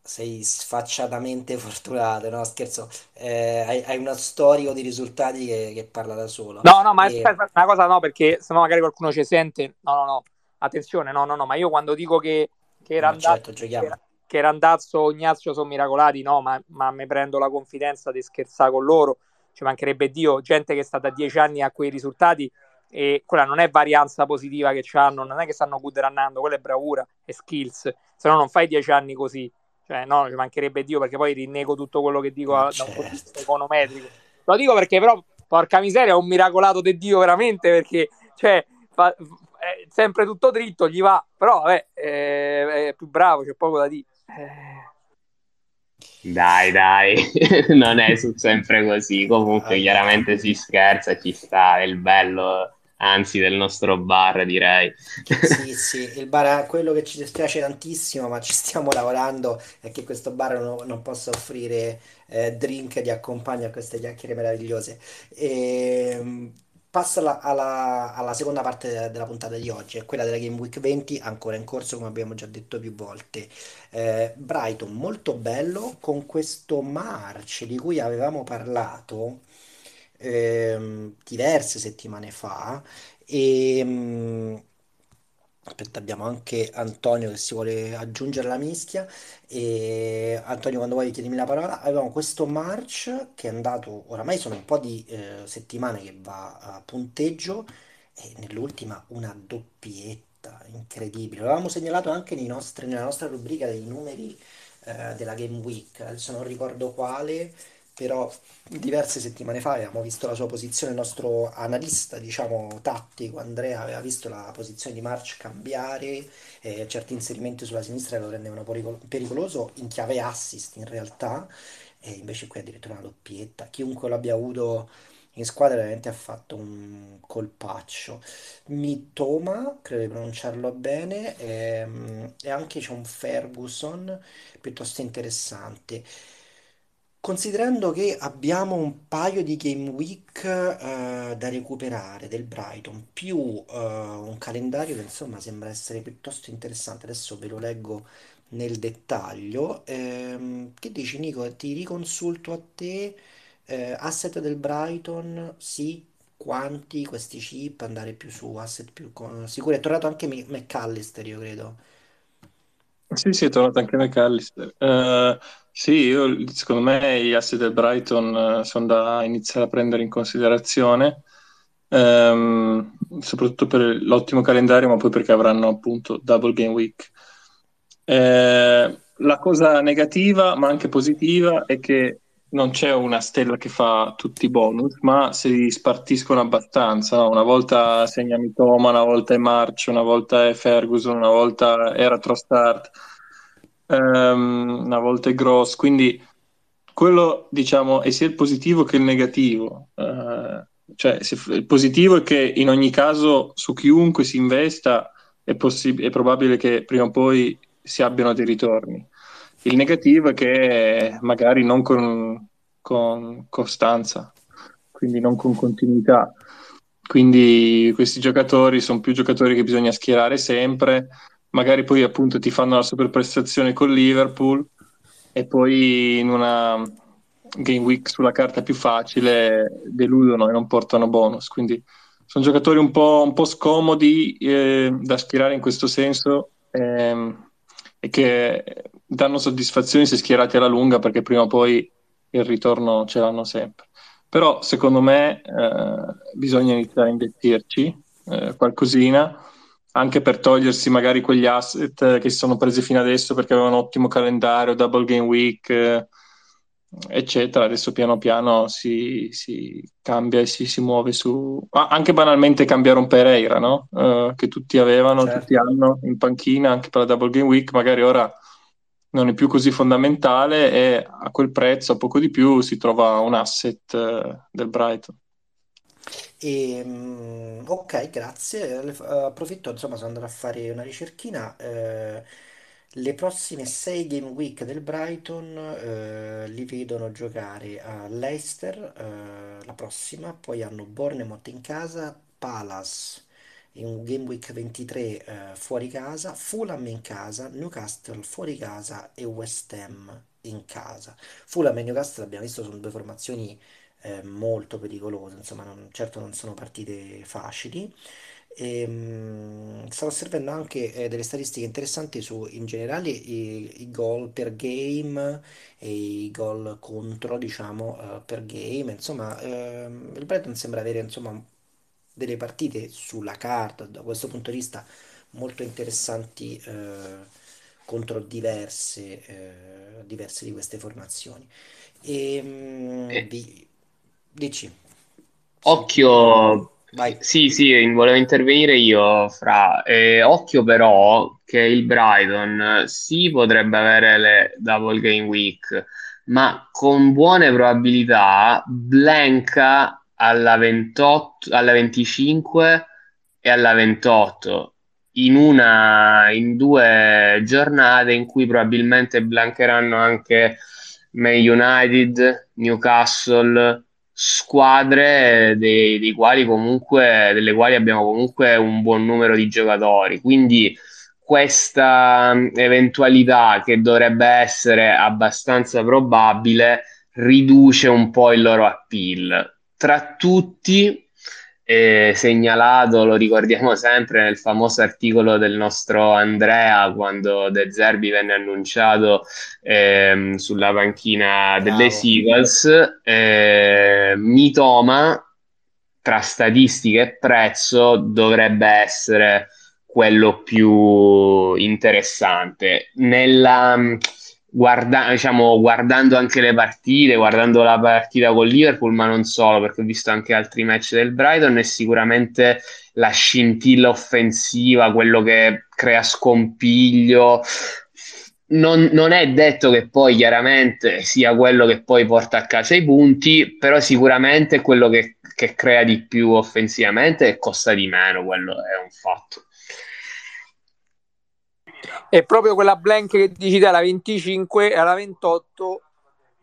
sei sfacciatamente [laughs] fortunato, no? Scherzo, eh, hai, hai uno storico di risultati che, che parla da solo. No, no, ma E- aspetta, una cosa no, perché sennò magari qualcuno ci sente. No, no, no, attenzione, no, no, no, ma io quando dico che che era Ma certo, andato, che giochiamo. che era Andazzo Ignazio sono miracolati, no, ma, ma mi prendo la confidenza di scherzare con loro, ci mancherebbe Dio, gente che è stata dieci anni a quei risultati e quella non è varianza positiva che hanno, non è che stanno good runnando, quella è bravura e skills, se no non fai dieci anni così, cioè no, ci mancherebbe Dio perché poi rinnego tutto quello che dico a- da un punto di vista certo. econometrico. Lo dico perché però, porca miseria, è un miracolato di Dio veramente perché, cioè, fa- è sempre tutto dritto, gli va, però vabbè, eh, è più bravo, c'è poco da dire. Dai, dai, [laughs] non è sempre così. Comunque, Vabbè. chiaramente si scherza, ci sta, è il bello, anzi, del nostro bar, direi. Sì, sì, il bar è quello che ci dispiace tantissimo, ma ci stiamo lavorando è che questo bar non, non possa offrire eh, drink di accompagno a queste chiacchiere meravigliose. E, passa alla, alla- seconda parte della, della puntata di oggi, è quella della Game Week 20, ancora in corso, come abbiamo già detto più volte. Eh, Brighton molto bello con questo March di cui avevamo parlato ehm, diverse settimane fa e mm, aspetta, abbiamo anche Antonio che si vuole aggiungere alla mischia. E Antonio quando vuoi chiedimi la parola. Avevamo questo March che è andato oramai sono un po' di eh, settimane che va a punteggio e nell'ultima una doppietta incredibile. L'avevamo segnalato anche nei nostri- nella nostra rubrica dei numeri eh, della Game Week. Adesso non ricordo quale però diverse settimane fa avevamo visto la sua posizione, il nostro analista, diciamo, tattico, Andrea, aveva visto la posizione di March cambiare, eh, certi inserimenti sulla sinistra lo rendevano pericol- pericoloso in chiave assist in realtà, e invece qui addirittura una doppietta. Chiunque l'abbia avuto in squadra veramente ha fatto un colpaccio. Mitoma, credo di pronunciarlo bene, ehm, e anche c'è un Ferguson piuttosto interessante. Considerando che abbiamo un paio di game week eh, da recuperare del Brighton, più eh, un calendario che insomma sembra essere piuttosto interessante, adesso ve lo leggo nel dettaglio. Ehm, che dici Nico? Ti riconsulto a te, eh, asset del Brighton, sì, quanti questi chip, andare più su asset più con- sicuri. È tornato anche McAllister, io credo. Sì, sì, è tornato anche McAllister. Eh, sì, io, secondo me gli asset del Brighton eh, sono da iniziare a prendere in considerazione, ehm, soprattutto per l'ottimo calendario, ma poi perché avranno appunto double game week. Eh, la cosa negativa, ma anche positiva, è che non c'è una stella che fa tutti i bonus, ma si spartiscono abbastanza, no? Una volta segna Mitoma, una volta è March, una volta è Ferguson, una volta è Trossard, ehm, una volta è Gross, quindi quello diciamo è sia il positivo che il negativo. Eh, cioè, se- il positivo è che in ogni caso su chiunque si investa è, possib- è probabile che prima o poi si abbiano dei ritorni. Il negativo è che magari non con, con costanza, quindi non con continuità. Quindi questi giocatori sono più giocatori che bisogna schierare sempre, magari poi appunto ti fanno la super prestazione con Liverpool e poi in una game week sulla carta più facile deludono e non portano bonus. Quindi sono giocatori un po', un po' scomodi eh, da schierare in questo senso ehm, e che danno soddisfazioni se schierati alla lunga perché prima o poi il ritorno ce l'hanno sempre. Però secondo me eh, bisogna iniziare a investirci eh, qualcosina anche per togliersi magari quegli asset che si sono presi fino adesso perché avevano un ottimo calendario, double game week, eh, eccetera. Adesso piano piano si, si cambia e si, si muove su... ah, anche banalmente cambiare un Pereira, no? Eh, che tutti avevano, tutti Certo. hanno in panchina anche per la double game week, magari ora non è più così fondamentale e a quel prezzo, a poco di più, si trova un asset eh, del Brighton. E, mm, ok, grazie. Eh, approfitto, insomma, sono andato a fare una ricerchina. eh, le prossime sei game week del Brighton eh, li vedono giocare a Leicester eh, la prossima, poi hanno Bournemouth in casa, Palace in game week 23 eh, fuori casa, Fulham in casa, Newcastle fuori casa e West Ham in casa. Fulham e Newcastle abbiamo visto sono due formazioni eh, molto pericolose, insomma, non- certo non sono partite facili. E, mh, stavo osservando anche eh, delle statistiche interessanti su in generale i, i gol per game e i gol contro, diciamo, eh, per game. Insomma, ehm, il Brighton sembra avere insomma, delle partite sulla carta da questo punto di vista molto interessanti eh, contro diverse, eh, diverse di queste formazioni. E, mh, Eh, di- dici, Occhio, vai. sì, sì, volevo intervenire io, Fra. Eh, occhio però che il Brighton sì potrebbe avere le double game week, ma con buone probabilità blanca alla 28, alla 25 e alla 28 in una, in due giornate in cui probabilmente blancheranno anche Man United, Newcastle, squadre dei, dei quali comunque, delle quali abbiamo comunque un buon numero di giocatori. Quindi questa mh, eventualità che dovrebbe essere abbastanza probabile riduce un po' il loro appeal. Tra tutti, eh, segnalato, lo ricordiamo sempre, nel famoso articolo del nostro Andrea quando De Zerbi venne annunciato ehm, sulla panchina delle Bravo. Seagulls, eh, Mitoma tra statistiche e prezzo dovrebbe essere quello più interessante. Nella, guarda, diciamo, guardando anche le partite, guardando la partita con Liverpool, ma non solo, perché ho visto anche altri match del Brighton, è sicuramente la scintilla offensiva, quello che crea scompiglio. Non, non è detto che poi chiaramente sia quello che poi porta a casa i punti, però sicuramente è quello che, che crea di più offensivamente e costa di meno, quello è un fatto. E proprio quella blank che dici te, alla 25 e alla 28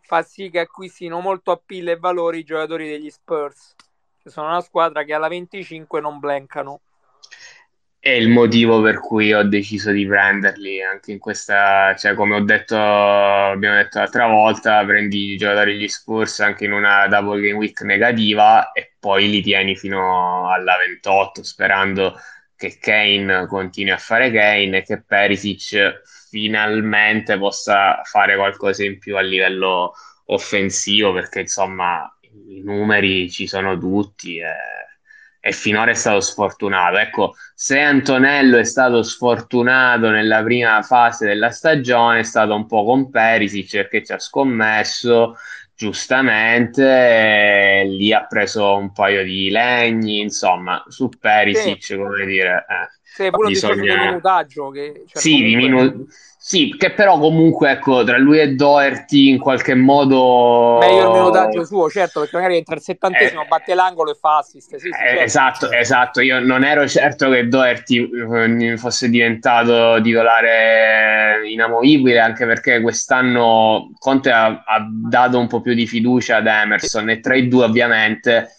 fa sì che acquistino molto appeal e valore i giocatori degli Spurs, che sono una squadra che alla 25 non blankano. È il motivo per cui ho deciso di prenderli anche in questa, cioè come ho detto, abbiamo detto l'altra volta, prendi i giocatori degli Spurs anche in una double game week negativa e poi li tieni fino alla 28 sperando che Kane continui a fare Kane e che Perisic finalmente possa fare qualcosa in più a livello offensivo perché insomma i numeri ci sono tutti e, e finora è stato sfortunato. Ecco, se Antonello è stato sfortunato nella prima fase della stagione, è stato un po' con Perisic perché ci ha scommesso giustamente, lì ha preso un paio di legni, insomma, su Sì, Perisic, come dire, eh, sì, pure discorso di bisogna... minutaggio che cioè, Sì, di comunque minu- sì, che però comunque, ecco, tra lui e Doherty in qualche meglio il minutaggio modo... suo, certo, perché magari entra al settantesimo, eh, batte l'angolo e fa assist. Sì, sì, eh, certo. esatto, esatto. Io non ero certo che Doherty eh, fosse diventato titolare inamovibile, anche perché quest'anno Conte ha, ha dato un po' più di fiducia ad Emerson e tra i due ovviamente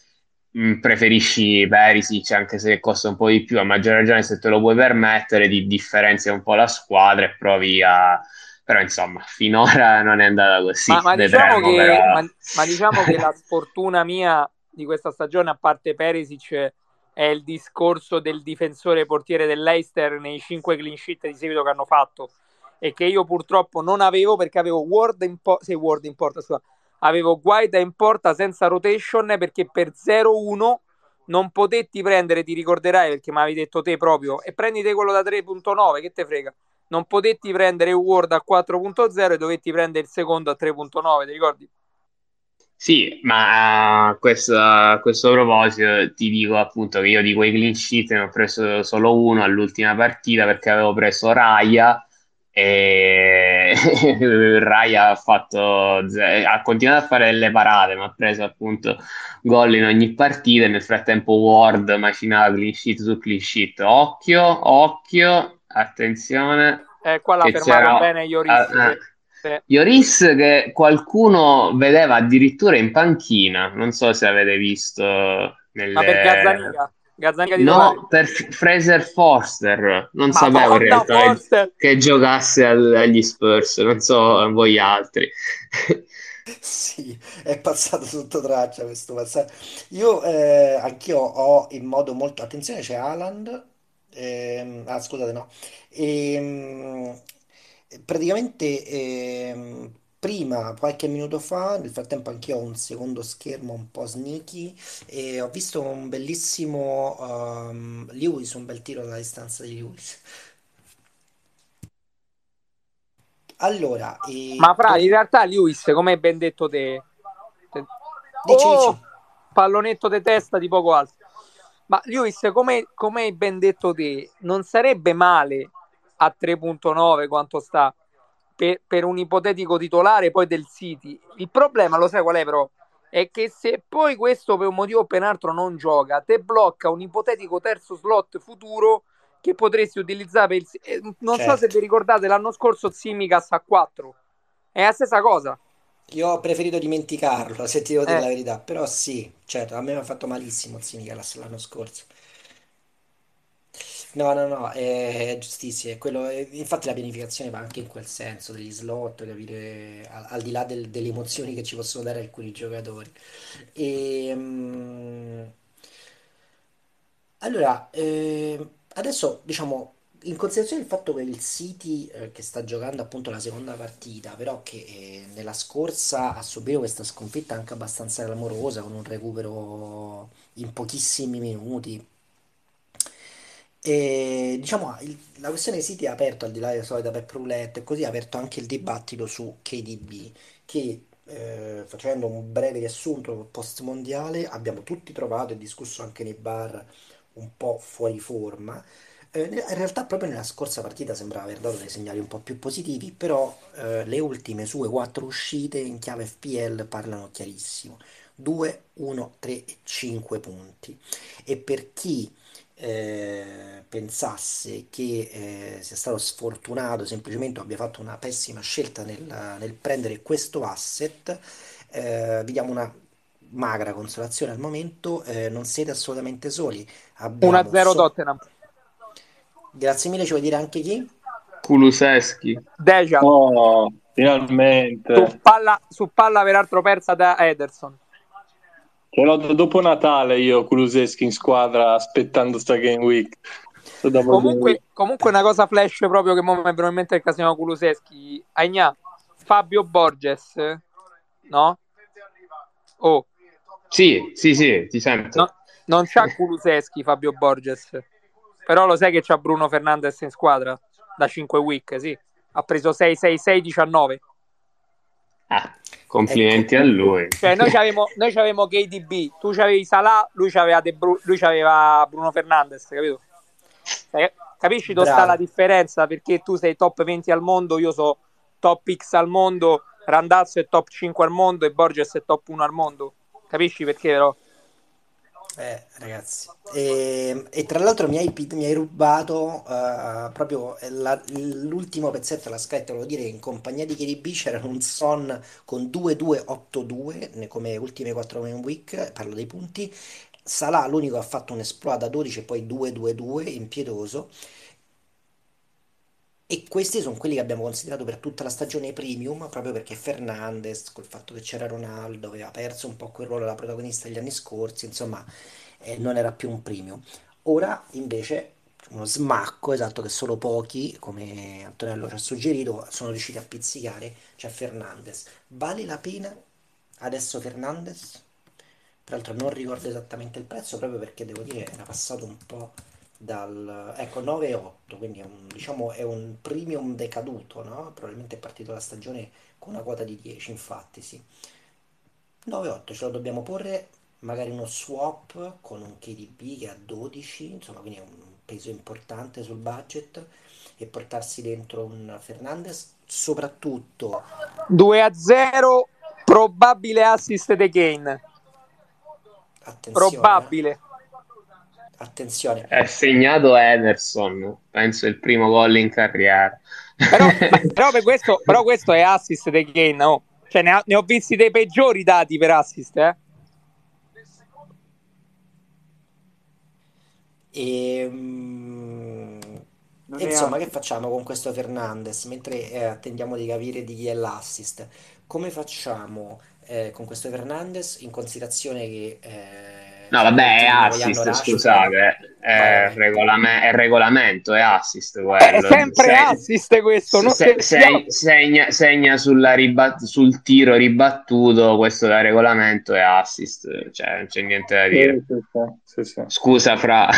preferisci Perisic anche se costa un po' di più, a maggior ragione se te lo puoi permettere, ti differenzia un po' la squadra e provi a... Però insomma, finora [laughs] non è andata così, Ma, ma diciamo che, ma, ma diciamo che la sfortuna mia di questa stagione, a parte Perisic, è il discorso del difensore portiere dell'Eister nei 5 clean sheet di seguito che hanno fatto e che io purtroppo non avevo perché avevo Ward in, po- Ward in porta, scusa. Avevo Guaita in porta senza rotation perché per 0-1 non potetti prendere, ti ricorderai perché mi avevi detto te proprio, e prendite quello da 3.9, che te frega. Non potetti prendere Ward a 4.0 e dovetti prendere il secondo a 3.9, ti ricordi? Sì, ma a questo, a questo proposito ti dico appunto che io di quei clean sheet ne ho preso solo uno all'ultima partita perché avevo preso Raya e [laughs] Raya ha fatto, ha continuato a fare delle parate, ma ha preso appunto gol in ogni partita nel frattempo Ward macinava clean sheet su clean sheet. Occhio, occhio, attenzione Eh, qua l'ha che fermato c'era... bene Ioris. ah. Sì, sì. Ioris che qualcuno vedeva addirittura in panchina, non so se avete visto Ma per nelle... Gazzaniga, Gazzaniga titolare. No, per F- Fraser Forster, non sapevo in realtà che, Forster! che giocasse al- agli Spurs, non so voi altri. [laughs] Sì, è passato sotto traccia questo passaggio. Io eh, anch'io ho in modo molto... Attenzione, c'è Haaland. ehm, ah, scusate, no. Ehm, praticamente ehm, prima, qualche minuto fa, nel frattempo anch'io ho un secondo schermo un po' sneaky e ho visto un bellissimo ehm, Lewis, un bel tiro dalla distanza di Lewis. Allora, Ma e fra, in realtà Lewis, come hai ben detto te, te- dici, oh, dici. pallonetto di testa di poco alto. Ma Lewis, come, come hai ben detto te, non sarebbe male a 3.9 quanto sta per, per un ipotetico titolare poi del City. Il problema, lo sai qual è però? È che se poi questo per un motivo o per un altro non gioca, te blocca un ipotetico terzo slot futuro che potresti utilizzare per il... eh, Non so se Certo. vi ricordate, l'anno scorso Tsimikas a 4. È la stessa cosa. Io ho preferito dimenticarlo, se ti devo dire Eh, la verità, però sì, certo, a me mi ha fatto malissimo Tsimikas l'anno scorso. No, no, no, è giustissimo, è quello, è- infatti la pianificazione va anche in quel senso, degli slot, capire, al, al di là del- delle emozioni che ci possono dare alcuni giocatori. E, mm, allora, ehm, adesso diciamo, in considerazione del fatto che il City, eh, che sta giocando appunto la seconda partita, però che eh, nella scorsa ha subito questa sconfitta anche abbastanza clamorosa, con un recupero in pochissimi minuti. E diciamo, il- la questione City ha aperto, al di là della solita pep roulette, e così ha aperto anche il dibattito su KDB, che eh, facendo un breve riassunto post-mondiale abbiamo tutti trovato e discusso anche nei bar un po' fuori forma. Eh, in realtà proprio nella scorsa partita sembrava aver dato dei segnali un po' più positivi, però eh, le ultime sue quattro uscite in chiave FPL parlano chiarissimo. 2, 1, 3 e 5 punti. E per chi eh, pensasse che eh, sia stato sfortunato, semplicemente abbia fatto una pessima scelta nel, nel prendere questo asset, eh, vi diamo una magra consolazione al momento, eh, non siete assolutamente soli. Abbiamo 1-0 so- Tottenham. Grazie mille, ci vuoi dire anche chi? Kuluseschi. Dejan. Oh, Su finalmente. palla, su palla peraltro persa da Ederson. Ce l'ho da dopo Natale io, Kuluseschi in squadra, aspettando sta game week. Comunque, comunque una cosa flash proprio che mo mi è venuto in mente il casino Kuluseschi. Agnà, Fabio Borges, no? Oh, Sì, sì, sì, ti sento. no- non c'ha Kuluseschi Fabio Borges, però lo sai che c'ha Bruno Fernandes in squadra da 5 week, sì. Ha preso 6-6-6-19. Ah, complimenti Ecco. a lui. Cioè, noi c'avevamo KDB, tu c'avevi Salah, lui c'aveva, De Bru- lui c'aveva Bruno Fernandes, capito? Cioè, capisci dove sta la differenza? Perché tu sei top 20 al mondo, io so top X al mondo, Randazzo è top 5 al mondo e Borges è top 1 al mondo. Capisci perché però? Eh, ragazzi, e, e tra l'altro mi hai, mi hai rubato eh, proprio la- l'ultimo pezzetto Sky, te lo dire, in compagnia di KDB c'era un Son con 2-2-8-2 ne- come ultime 4 game week, parlo dei punti, Salah l'unico ha fatto un exploit da 12 e poi 2-2-2 impietoso, e questi sono quelli che abbiamo considerato per tutta la stagione premium, proprio perché Fernandes, col fatto che c'era Ronaldo, aveva perso un po' quel ruolo da protagonista negli anni scorsi, insomma, eh, non era più un premium. Ora invece uno smacco, esatto, che solo pochi, come Antonello ci ha suggerito, sono riusciti a pizzicare, c'è Fernandes. Vale la pena adesso Fernandes? Peraltro non ricordo esattamente il prezzo, proprio perché devo dire era passato un po' dal... Ecco, 9,8, quindi è un, diciamo, è un premium decaduto, no? Probabilmente è partito la stagione con una quota di 10, infatti, sì. 9,8 ce lo dobbiamo porre, magari uno swap con un KDB che ha 12, insomma, quindi è un peso importante sul budget e portarsi dentro un Fernandes, soprattutto 2-0, probabile assist di Kane. attenzione, eh, Probabile. Attenzione. È segnato Ederson, penso il primo gol in carriera. Però, ma- [laughs] però per questo, però questo è assist di Kane, oh. Cioè, ne, ha- ne ho visti dei peggiori dati per assist, eh. E, mm, Non E è insomma, che facciamo con questo Fernandes? Mentre eh, attendiamo di capire di chi è l'assist, come facciamo eh, con questo Fernandes in considerazione che eh, No, vabbè, è assist, scusate, Vai, è, regolame- è regolamento, è assist È quello. sempre Se- assist questo, non se- se- se- segna, segna sulla ribat- sul tiro ribattuto, questo da regolamento è assist, cioè non c'è niente da dire. sì, sì, sì. Scusa, Fra.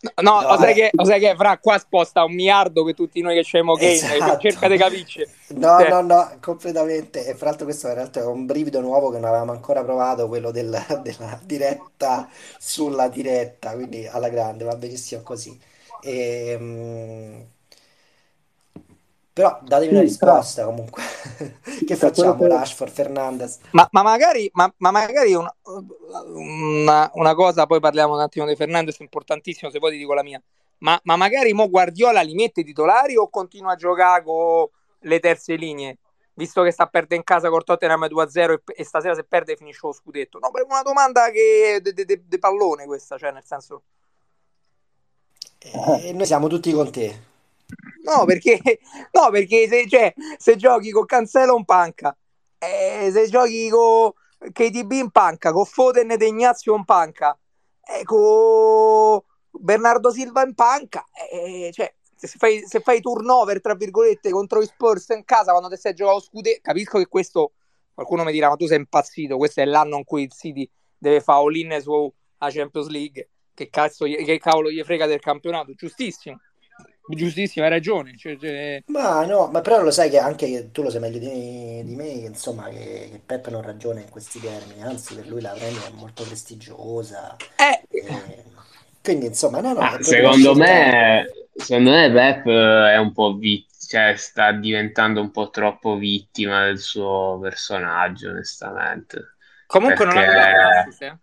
No, No, sai eh, che, sai che fra qua sposta un miliardo per tutti noi che c'è game, esatto. cerca di capirci. No, Cioè, no, no, completamente. E fra l'altro questo in realtà è un brivido nuovo che non avevamo ancora provato, quello del- [laughs] della diretta sulla diretta, quindi alla grande, va benissimo così. Ehm, Però datemi una risposta comunque. [laughs] Che facciamo. Rashford, Fernandez? Ma, ma magari, ma, ma magari una, una- una cosa, poi parliamo un attimo di Fernandez, importantissimo, se poi ti dico la mia. Ma, ma magari mo Guardiola li mette titolari o continua a giocare con le terze linee? Visto che sta perdendo in casa col Tottenham 2-0 e, e stasera se perde finisce lo scudetto. No, per una domanda che de, de- de- de pallone questa, cioè nel senso... E noi siamo tutti con te. No, perché, [laughs] no, perché se, cioè, se giochi con Cancelo in panca, eh, se giochi con KDB in panca, con Foden ed Ignazio in panca, eh, con Bernardo Silva in panca, eh, cioè, se fai, se fai turnover, tra virgolette, contro i Spurs in casa quando ti sei giocato scudetto, capisco che questo, qualcuno mi dirà, ma tu sei impazzito, questo è l'anno in cui il City deve fare all-in sulla Champions League, che, cazzo, che cavolo gli frega del campionato, giustissimo. Giustissimo, hai ragione. Cioè, cioè, Ma no, ma però lo sai che anche tu lo sai meglio di, di me, che, insomma, che, che Pep non ragiona in questi termini, anzi per lui la Premier è molto prestigiosa. eh, e quindi insomma, no, no, Ah, secondo me, secondo me Pep è un po' vittima, cioè sta diventando un po' troppo vittima del suo personaggio, onestamente. comunque non Perché aveva l'assist, eh.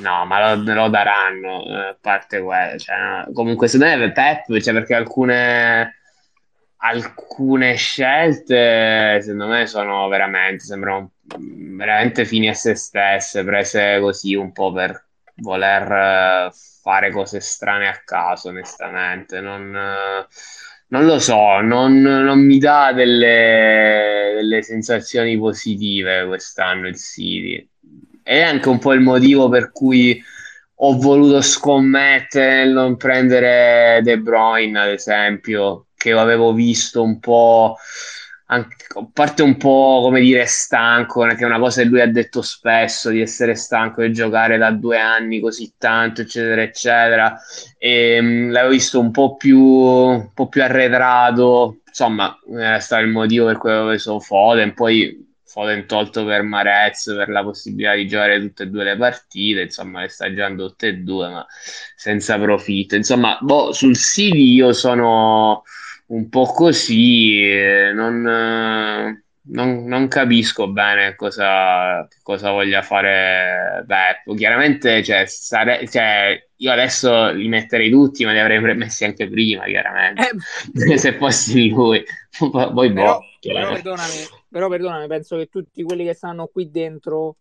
No, ma lo, lo daranno, eh, a parte quello, cioè, no. Comunque secondo me Pep, cioè perché alcune alcune scelte secondo me sono veramente sembrano veramente fini a se stesse, prese così un po' per voler eh, fare cose strane a caso, onestamente. Non, eh, non lo so, non, non mi dà delle, delle sensazioni positive quest'anno il City. È anche un po' il motivo per cui ho voluto scommettere nel non prendere De Bruyne, ad esempio, che avevo visto un po', anche, a parte un po' come dire stanco, che è una cosa che lui ha detto spesso, di essere stanco di giocare da due anni così tanto, eccetera, eccetera. E, mh, l'avevo visto un po' più, un po' più arretrato, insomma, era stato il motivo per cui avevo preso Foden, poi Foden tolto per Marez per la possibilità di giocare tutte e due le partite, insomma, le sta giocando tutte e due, ma senza profitto. Insomma, boh, sul City io sono un po' così, eh, non, eh, non- non capisco bene cosa, cosa voglia fare Pep. Chiaramente, cioè, sare- cioè, io adesso li metterei tutti, ma li avrei messi anche prima, chiaramente, Eh, [laughs] se fossi lui. Poi, però, boh, però perdonami, però perdonami, penso che tutti quelli che stanno qui dentro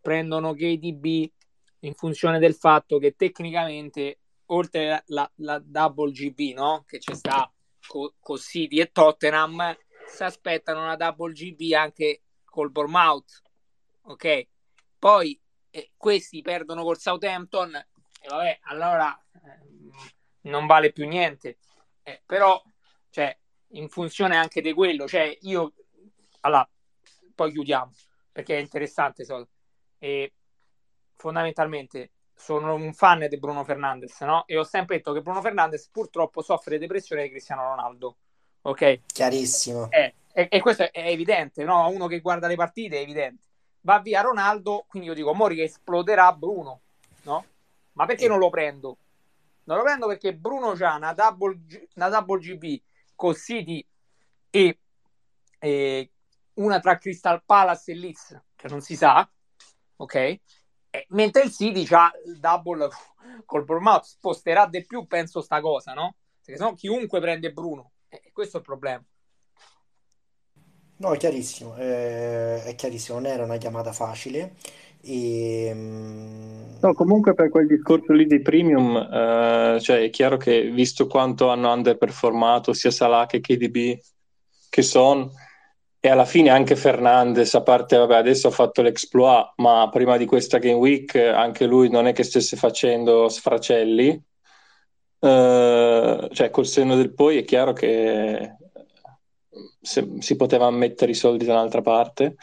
prendono KDB in funzione del fatto che tecnicamente, oltre la, la double GB, no? Che c'è sta con co City e Tottenham, si aspettano una double GB anche col Bournemouth, ok? Poi eh, questi perdono col Southampton e vabbè, allora eh, non vale più niente. Eh, però, cioè, in funzione anche di quello, cioè io allora, poi chiudiamo perché è interessante so. e fondamentalmente sono un fan di Bruno Fernandes no? e ho sempre detto che Bruno Fernandes purtroppo soffre depressione di Cristiano Ronaldo ok? Chiarissimo. Eh, e, e questo è, è evidente no? uno che guarda le partite è evidente va via Ronaldo quindi io dico Mori che esploderà Bruno no? ma perché non lo prendo? non lo prendo perché Bruno ha una double, G- una double GB con City e, e una tra Crystal Palace e Leeds che non si sa ok E mentre il City ha il double [laughs] col Bournemouth sposterà di più penso sta cosa no perché sennò chiunque prende Bruno e questo è il problema No, è chiarissimo, eh, è chiarissimo, non era una chiamata facile. E, mm, No, comunque per quel discorso lì dei premium, eh, cioè è chiaro che visto quanto hanno underperformato sia Salah che KDB che Son, e alla fine anche Fernandez, a parte, vabbè, adesso ha fatto l'exploit, ma prima di questa Game Week anche lui non è che stesse facendo sfracelli, eh, cioè col senno del poi è chiaro che se, si poteva mettere i soldi da un'altra parte.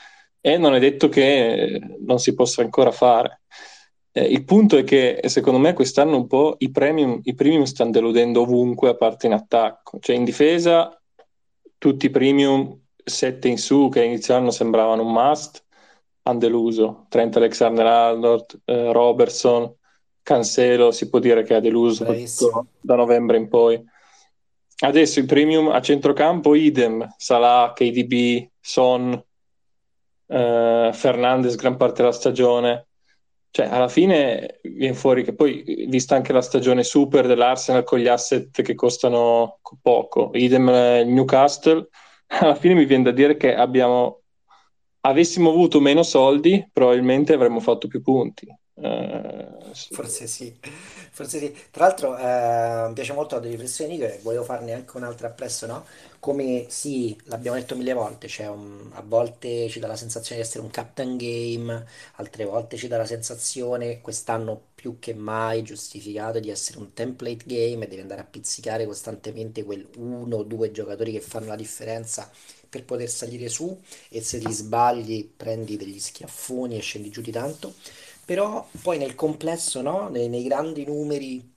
E non è detto che non si possa ancora fare. Eh, il punto è che secondo me quest'anno un po' i premium, i premium stanno deludendo ovunque a parte in attacco, cioè in difesa tutti i premium 7 in su che inizio anno sembravano un must hanno deluso, Trent Alexander-Arnold, eh, Robertson, Cancelo si può dire che ha deluso da novembre in poi. Adesso i premium a centrocampo idem, Salah, KDB, Son, eh, Fernandez gran parte della stagione. Cioè, alla fine viene fuori che poi, vista anche la stagione super dell'Arsenal con gli asset che costano poco, idem il Newcastle, alla fine mi viene da dire che abbiamo, avessimo avuto meno soldi, probabilmente avremmo fatto più punti. Eh, Forse sì, forse sì. Tra l'altro, eh, mi piace molto la riflessione, Nico, e volevo farne anche un'altra appresso, no? Come sì, l'abbiamo detto mille volte, cioè un- a volte ci dà la sensazione di essere un captain game, altre volte ci dà la sensazione, quest'anno più che mai giustificato, di essere un template game e devi andare a pizzicare costantemente quel uno o due giocatori che fanno la differenza per poter salire su e se ti sbagli prendi degli schiaffoni e scendi giù di tanto. Però poi nel complesso, no? Nei, nei grandi numeri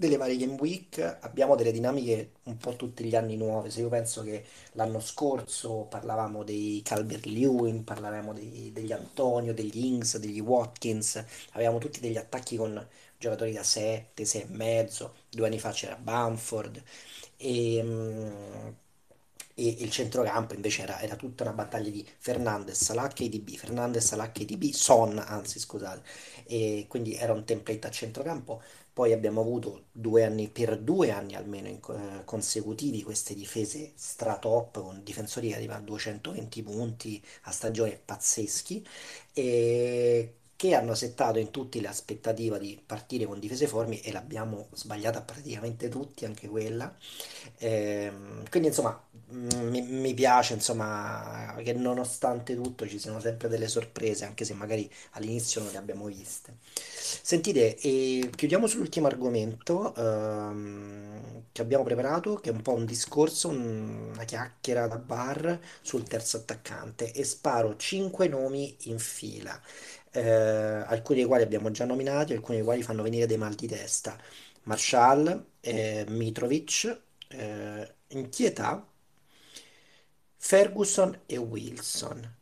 delle varie Game Week abbiamo delle dinamiche un po' tutti gli anni nuove. Se io penso che l'anno scorso parlavamo dei Calvert-Lewin, parlavamo dei- degli Antonio, degli Ings, degli Watkins, avevamo tutti degli attacchi con giocatori da 7, 6 e mezzo, due anni fa c'era Bamford e, mm, e il centrocampo invece era, era tutta una battaglia di Fernandez, Salah, KDB, Fernandez, Salah, KDB, Son, anzi scusate, e quindi era un template a centrocampo. Poi abbiamo avuto due anni, per due anni almeno in- eh, consecutivi queste difese stratop con difensori che arrivano a 220 punti a stagioni pazzeschi. E che hanno settato in tutti l'aspettativa di partire con difese formi e l'abbiamo sbagliata praticamente tutti, anche quella. Ehm, quindi insomma mm, mi, mi piace insomma che nonostante tutto ci siano sempre delle sorprese, anche se magari all'inizio non le abbiamo viste. Sentite, chiudiamo sull'ultimo argomento ehm, che abbiamo preparato, che è un po' un discorso, un- una chiacchiera da bar sul terzo attaccante e sparo 5 nomi in fila, eh, alcuni dei quali abbiamo già nominati, alcuni dei quali fanno venire dei mal di testa. Marshall, eh, Mitrovic, eh, Inchietà, Ferguson e Wilson.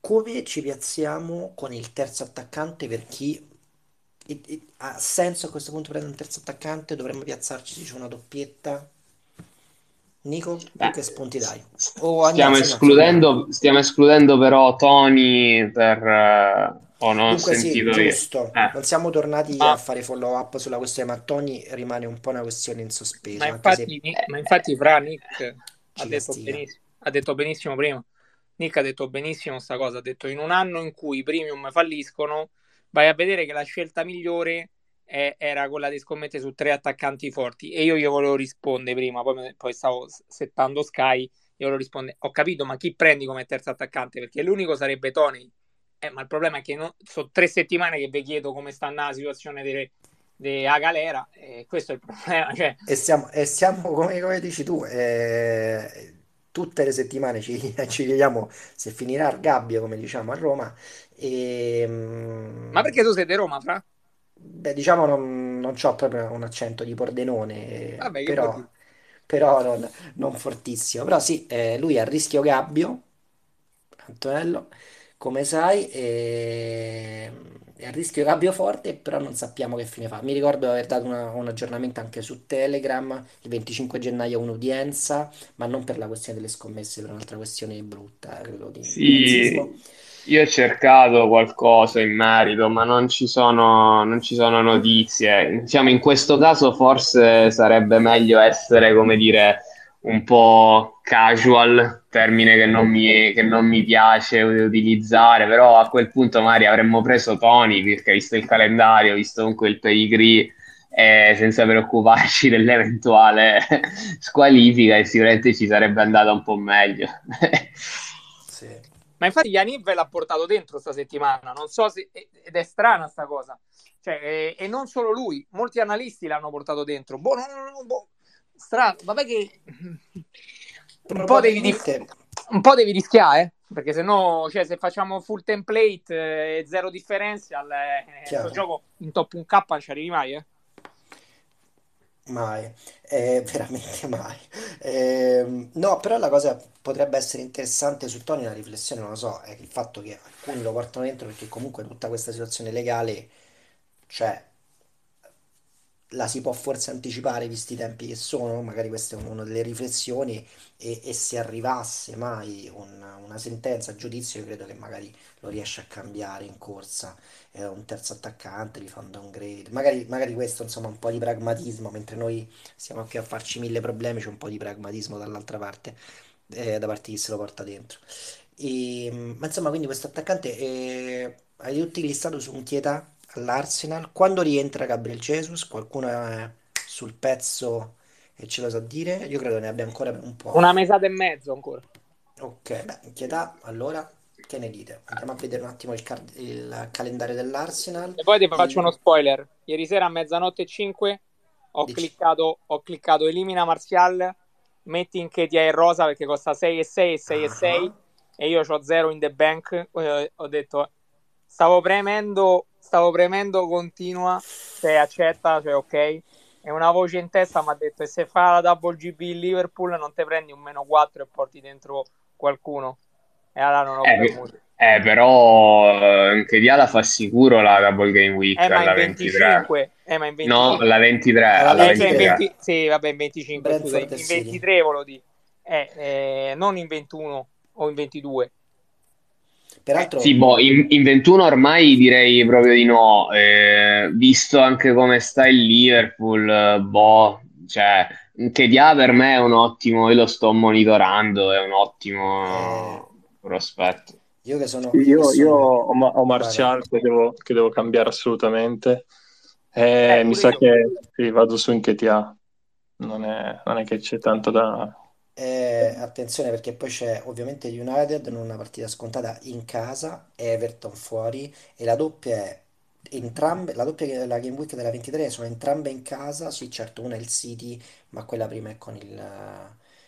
Come ci piazziamo con il terzo attaccante per chi e- e- ha senso a questo punto prendere un terzo attaccante? Dovremmo piazzarci su una doppietta? Nico, Beh, che spunti dai? s- O stiamo escludendo, stiamo escludendo però Tony per... eh, o non ho Dunque sì, sentito io. giusto, Eh, non siamo tornati a Ma, fare follow up sulla questione Mattoni, rimane un po' una questione in ma sospeso, anche se infatti, eh, ma infatti Fra Nick ha ci detto ha detto benissimo prima. Nick ha detto benissimo sta cosa, ha detto in un anno in cui i premium falliscono, vai a vedere che la scelta migliore è- era quella di scommettere su tre attaccanti forti. E io gli volevo rispondere prima, poi, poi stavo settando Sky, io volevo rispondere, ho capito, ma chi prendi come terzo attaccante? Perché l'unico sarebbe Tony. Eh, ma il problema è che no- sono tre settimane che vi chiedo come sta la situazione delle, della galera, e questo è il [laughs] problema. Cioè, E siamo, e siamo come, come dici tu, eh, tutte le settimane ci, [laughs] ci chiediamo se finirà il gabbio, come diciamo a Roma, e, ma mm, perché tu sei di Roma, Fra? beh, diciamo non, non c'ho proprio un accento di Pordenone, Vabbè, però, però non, non fortissimo. Però sì, eh, lui è a rischio gabbio, Antonello, come sai, e- è a rischio gabbio forte, però non sappiamo che fine fa. Mi ricordo di aver dato una- un aggiornamento anche su Telegram, il 25 gennaio un'udienza, ma non per la questione delle scommesse, per un'altra questione brutta, eh, credo, di, di razzismo. sì, io ho cercato qualcosa in merito, ma non ci sono, non ci sono notizie. Diciamo, in questo caso forse sarebbe meglio essere, come dire, un po' casual, termine che non, mi, che non mi piace utilizzare, però a quel punto magari avremmo preso Tony, perché visto il calendario, visto comunque il pedigree, eh, senza preoccuparci [laughs] dell'eventuale [laughs] squalifica e sicuramente ci sarebbe andata un po' meglio. [laughs] sì. Ma infatti Yaniv l'ha portato dentro sta settimana, non so se... ed è strana sta cosa. Cioè, e, e, non solo lui, molti analisti l'hanno portato dentro. Boh, no, no, no, boh. Strano, vabbè che un po' devi, un po' devi rischiare, perché se no, cioè, se facciamo full template e eh, zero differential, eh, questo gioco in top 1K non ci arrivi mai, eh? Mai, eh, [laughs] veramente mai. Eh, no, però la cosa potrebbe essere interessante su Tony, una riflessione, non lo so, è il fatto che alcuni lo portano dentro perché comunque tutta questa situazione legale, cioè la si può forse anticipare visti i tempi che sono, magari questa è una delle riflessioni e, e se arrivasse mai una, una sentenza a giudizio io credo che magari lo riesce a cambiare in corsa, è un terzo attaccante, gli fa un downgrade, magari, magari questo insomma un po' di pragmatismo, mentre noi stiamo qui a farci mille problemi c'è un po' di pragmatismo dall'altra parte, eh, da parte di chi se lo porta dentro. E, ma insomma quindi questo attaccante eh, hai tutti listato su un all'Arsenal. Quando rientra Gabriel Jesus? Qualcuno è sul pezzo e ce lo sa dire? Io credo ne abbia ancora un po'. Una mesata e mezzo ancora. Ok, beh, chieda allora che ne dite? Andiamo a vedere un attimo il, car- il calendario dell'Arsenal. E poi ti faccio uno spoiler. Ieri sera a mezzanotte e 5 ho cliccato, ho cliccato elimina Martial, metti in Ketia e Rosa perché costa 6 e 6 e 6 e 6 e io ho 0 in the bank. Ho detto stavo premendo stavo premendo continua, cioè accetta, cioè ok. E una voce in testa mi ha detto: e se fa la double GB in Liverpool non ti prendi un meno 4 e porti dentro qualcuno. E allora non ho eh, premuto. Eh, però anche eh, Diala fa sicuro la double game week eh, alla 25. Eh, ma in 25. No, la 23. Alla 23. 20... Sì, vabbè, in 25, scusa, in 23 volevo dire. Eh, eh, non in 21 o in 22. Peraltro... Sì, boh, in, in, 21 ormai direi proprio di no, eh, visto anche come sta il Liverpool, boh, cioè, Kedia per me è un ottimo, io lo sto monitorando, è un ottimo eh... prospetto. Io che sono... Io, io ho, ho Martial che devo, che devo, cambiare assolutamente, eh, mi sa io. che sì, vado su Inchetia, non è, non è che c'è tanto da, eh, attenzione perché poi c'è ovviamente United in una partita scontata in casa, Everton fuori e la doppia è entrambe, la doppia della Game Week della 23 sono entrambe in casa, sì certo una è il City ma quella prima è con il,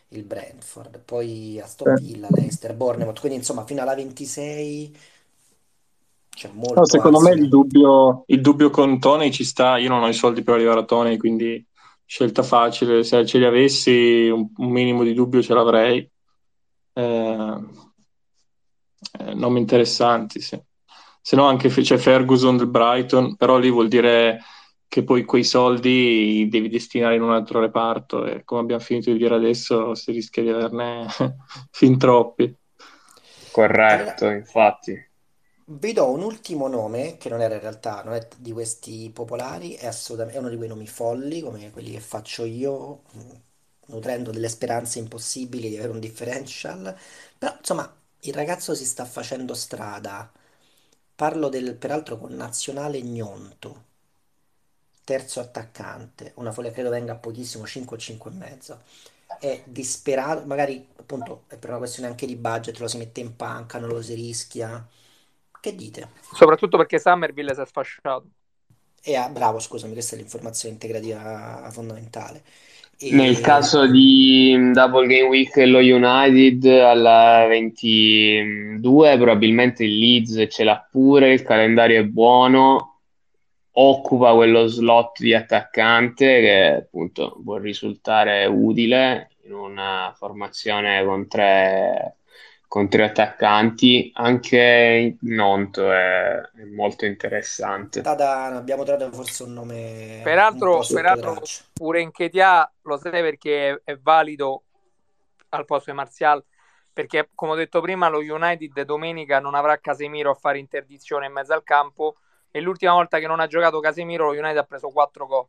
il Brentford, poi Aston Villa, Leicester, Bournemouth, quindi insomma fino alla 26 c'è molto no, secondo me il dubbio, il dubbio con Tony ci sta, io non ho i soldi per arrivare a Tony quindi scelta facile, se ce li avessi un, un minimo di dubbio ce l'avrei. Eh, eh, nomi interessanti, sì. Se no anche c'è Ferguson del Brighton, però lì vuol dire che poi quei soldi devi destinare in un altro reparto e come abbiamo finito di dire adesso si rischia di averne [laughs] fin troppi. Corretto, infatti. Vi do un ultimo nome, che non era in realtà, non è di questi popolari, è assolutamente è uno di quei nomi folli, come quelli che faccio io, mm, nutrendo delle speranze impossibili di avere un differential. Però, insomma, il ragazzo si sta facendo strada. Parlo del, peraltro, con Nazionale Gnonto, terzo attaccante, una foglia credo venga a pochissimo, 5 o 5 e mezzo. È disperato, magari appunto è per una questione anche di budget, lo si mette in panca, non lo si rischia che dite? Soprattutto perché Summerville si è sfasciato. E, ah, bravo, scusami, questa è l'informazione integrativa fondamentale. E... Nel caso di Double Game Week e lo United alla 22, probabilmente il Leeds ce l'ha pure, il calendario è buono, occupa quello slot di attaccante che appunto può risultare utile in una formazione con tre con tre attaccanti, anche Nonto è, è molto interessante. Tada, abbiamo trovato forse un nome. Peraltro, un peraltro pure in Ketia lo sai perché è, è valido al posto di Martial. Perché, come ho detto prima, lo United domenica non avrà Casemiro a fare interdizione in mezzo al campo. E l'ultima volta che non ha giocato Casemiro, lo United ha preso 4 gol.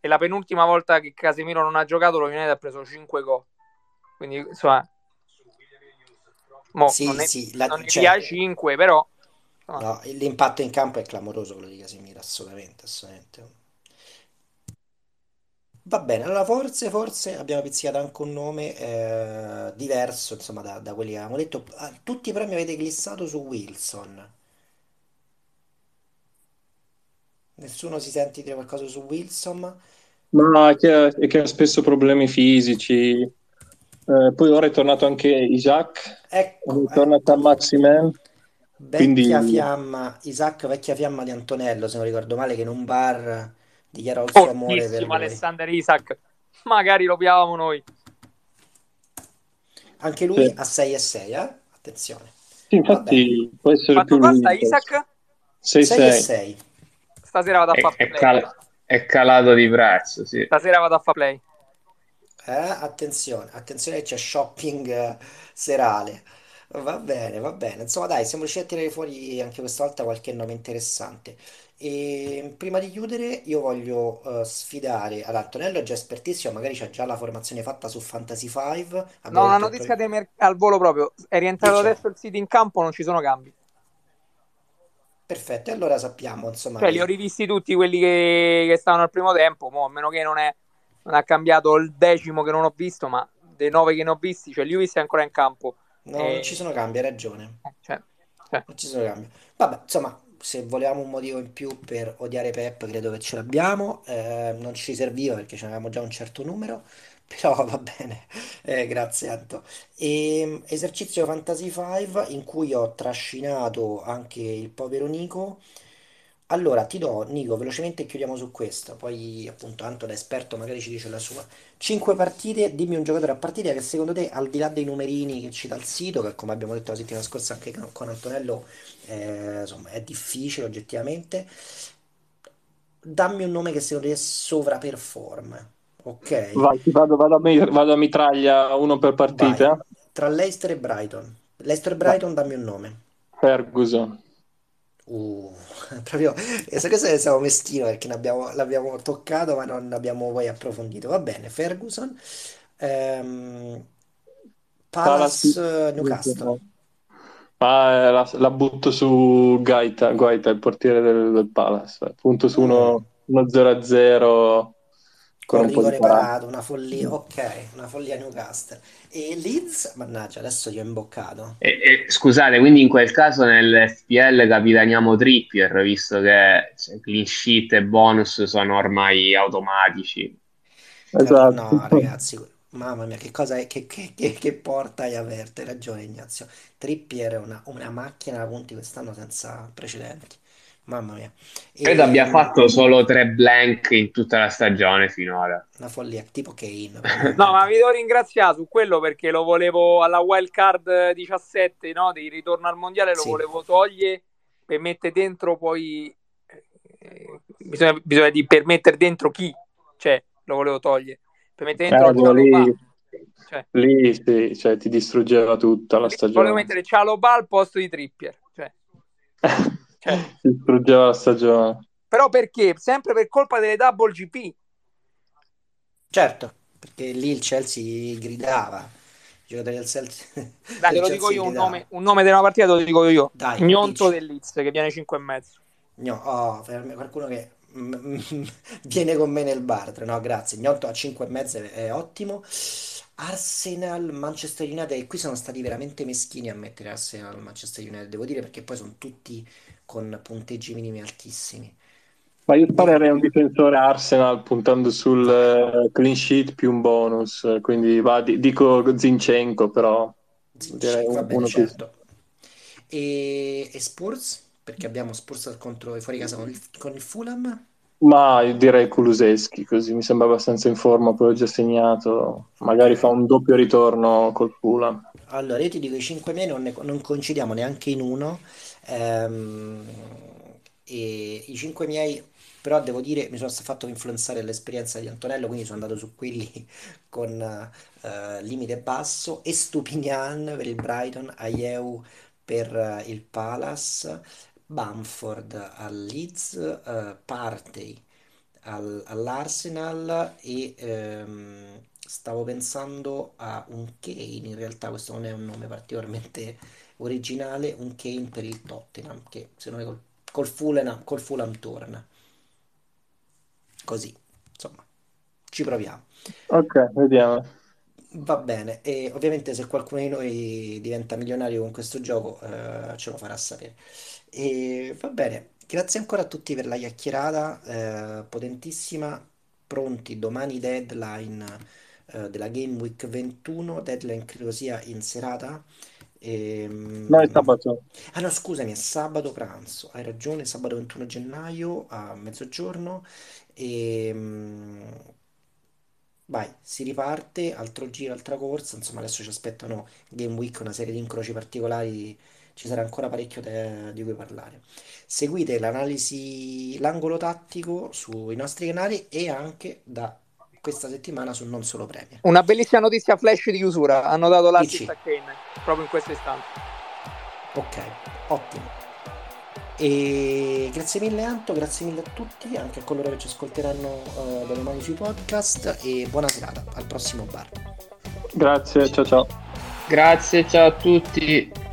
E la penultima volta che Casemiro non ha giocato, lo United ha preso 5 gol. quindi insomma, mo, Sì, non ne, sì, la- non cioè, via 5, però no, l'impatto in campo è clamoroso quello di Casemiro, assolutamente, assolutamente. Va bene, allora forse, forse abbiamo pizzicato anche un nome eh, diverso, insomma, da, da quelli che avevamo detto. Ah, Tutti però mi avete glissato su Wilson. Nessuno si sente dire qualcosa su Wilson? Ma è che, è che ha spesso problemi fisici. Eh, poi ora è tornato anche Isaac, è Ecco, tornato a ecco. Maximen, Vecchia quindi fiamma, Isaac, vecchia fiamma di Antonello, se non ricordo male, che in un bar dichiarò il suo amore per fortissimo lui. Alexander Isaac, magari lo piavamo noi. Anche lui sì. a 6 e 6, eh? Attenzione. Sì, infatti può essere Quanto più questo. Isaac? 6 e 6-6. 6. Stasera vado a È, fare è play. cal- è calato di prezzo, sì. Stasera vado a fare play. Eh, attenzione, attenzione che c'è shopping eh, serale. Va bene, va bene. Insomma, dai, siamo riusciti a tirare fuori anche questa volta qualche nome interessante. E prima di chiudere, io voglio eh, sfidare. Allora, Antonello è già espertissimo, magari c'ha già la formazione fatta su Fantasy 5. No, Abbiamo una detto notizia al volo proprio. È rientrato Diccelo. adesso il sito in campo, non ci sono cambi. Perfetto, e allora sappiamo, insomma, Cioè, li ho che rivisti tutti quelli che, che stavano al primo tempo. Mo, a meno che non, è, non ha cambiato il decimo che non ho visto, ma dei nove che ne ho visti, cioè Lewis è ancora in campo. no, non ci E, sono cambi, hai ragione. cioè, cioè, Non ci sono cambi. Vabbè, insomma, se volevamo un motivo in più per odiare Pep, credo che ce l'abbiamo. Eh, non ci serviva perché ce n'avevamo già un certo numero, [laughs] però va bene. Eh, grazie, Anto. E, esercizio Fantasy 5 in cui ho trascinato anche il povero Nico. Allora, ti do, Nico, velocemente chiudiamo su questo, poi appunto Anto da esperto magari ci dice la sua. 5 partite, dimmi un giocatore a partita che secondo te, al di là dei numerini che ci dà il sito, che come abbiamo detto la settimana scorsa anche con Antonello, eh, insomma, è difficile oggettivamente, dammi un nome che secondo te sovraperforma, ok? Vai, vado, vado a, mi- vado a mitraglia uno per Vai, partita. tra Leicester e Brighton. Leicester e. Brighton, dammi un nome. Ferguson. Uh, [laughs] proprio, e sai cosa siamo meschino perché ne abbiamo- l'abbiamo toccato ma non abbiamo poi approfondito. Va bene, Ferguson, ehm, Palace. Palace, eh, Newcastle. Ah, eh, la, la butto su Gaita, Guaita, il portiere del, del Palace. Punto su Mm, uno, uno 0-0 con un rigore parato, una follia, ok, una follia Newcastle. E Leeds, mannaggia, adesso ti ho imboccato. E- e, scusate, quindi in quel caso nell'FPL capitaniamo Trippier, visto che cioè, clean sheet e bonus sono ormai automatici. Cavolo, Esatto. no, ragazzi, mamma mia, che cosa è, che, che- che- che porta hai aperto? Hai ragione, Ignazio. Trippier è una, una macchina da punti quest'anno senza precedenti. Mamma mia. Credo abbia E, fatto solo tre blank in tutta la stagione finora. una follia, tipo Kane, [laughs] No, ma vi devo ringraziare su quello perché lo volevo alla wild card 17, no, di ritorno al mondiale, lo Sì, volevo togliere per mettere dentro poi eh, bisogna, bisogna di per mettere dentro chi, cioè lo volevo togliere, per mettere dentro Cialobà, lì, cioè. Lì sì, cioè, ti distruggeva tutta la lì volevo stagione. mettere Cialobà al posto di Trippier, cioè, [laughs] [laughs] distruggeva la stagione. però perché? Sempre per colpa delle double GP. certo, perché lì il Chelsea gridava, i giocatori del Chelsea, Dai, te [laughs] lo dico io un nome, un nome della partita, te lo dico io. Dai, Gnonto dici. del Leeds che viene 5 e mezzo. No, oh, qualcuno che [laughs] viene con me nel bar. No, grazie. Gnotto a 5 e mezzo è ottimo. Arsenal, Manchester United, e qui sono stati veramente meschini a mettere Arsenal, Manchester United, devo dire, perché poi sono tutti con punteggi minimi altissimi. Ma io sparerei un difensore Arsenal puntando sul eh, clean sheet più un bonus, quindi va, di- dico Zinchenko, però Zinchenko, va un- bene, uno certo. E, e Spurs, perché abbiamo Spurs contro fuori casa con il, con il Fulham. Ma io direi Kulusevski, così mi sembra abbastanza in forma, poi ho già segnato, magari fa un doppio ritorno col Fulham. Allora, io ti dico i 5 miei non, ne- non coincidiamo neanche in uno. Ehm, e i 5 miei, però devo dire, mi sono fatto influenzare dall'esperienza di Antonello, quindi sono andato su quelli [laughs] con eh, limite basso. E Stupinian per il Brighton, Ayew per eh, il Palace, Bamford al Leeds, eh, Partey al- all'Arsenal e ehm, stavo pensando a un Kane, in realtà questo non è un nome particolarmente originale, un Kane per il Tottenham, che secondo me col, col Fulham, col Fulham torna. Così, insomma, ci proviamo. Ok, vediamo. Va bene, e ovviamente se qualcuno di noi diventa milionario con questo gioco, eh, ce lo farà sapere. E va bene, grazie ancora a tutti per la chiacchierata, eh, potentissima. Pronti, domani deadline, eh, della Game Week 21, deadline credo sia in serata. No, è Ehm, sabato. Ah no, scusami, è sabato pranzo, hai ragione, sabato 21 gennaio a mezzogiorno. E, vai, si riparte, altro giro, altra corsa, insomma adesso ci aspettano Game Week, una serie di incroci particolari, ci sarà ancora parecchio de- di cui parlare. Seguite l'analisi, l'angolo tattico sui nostri canali e anche da questa settimana su Non Solo Premier. Una bellissima notizia flash di chiusura. Hanno dato l'assist Dici? a Kane proprio in questo istante. Ok, ottimo. E grazie mille Anto, grazie mille a tutti, anche a coloro che ci ascolteranno eh, da domani sui podcast e buona serata, al prossimo bar. Grazie, ciao ciao. Grazie, ciao a tutti.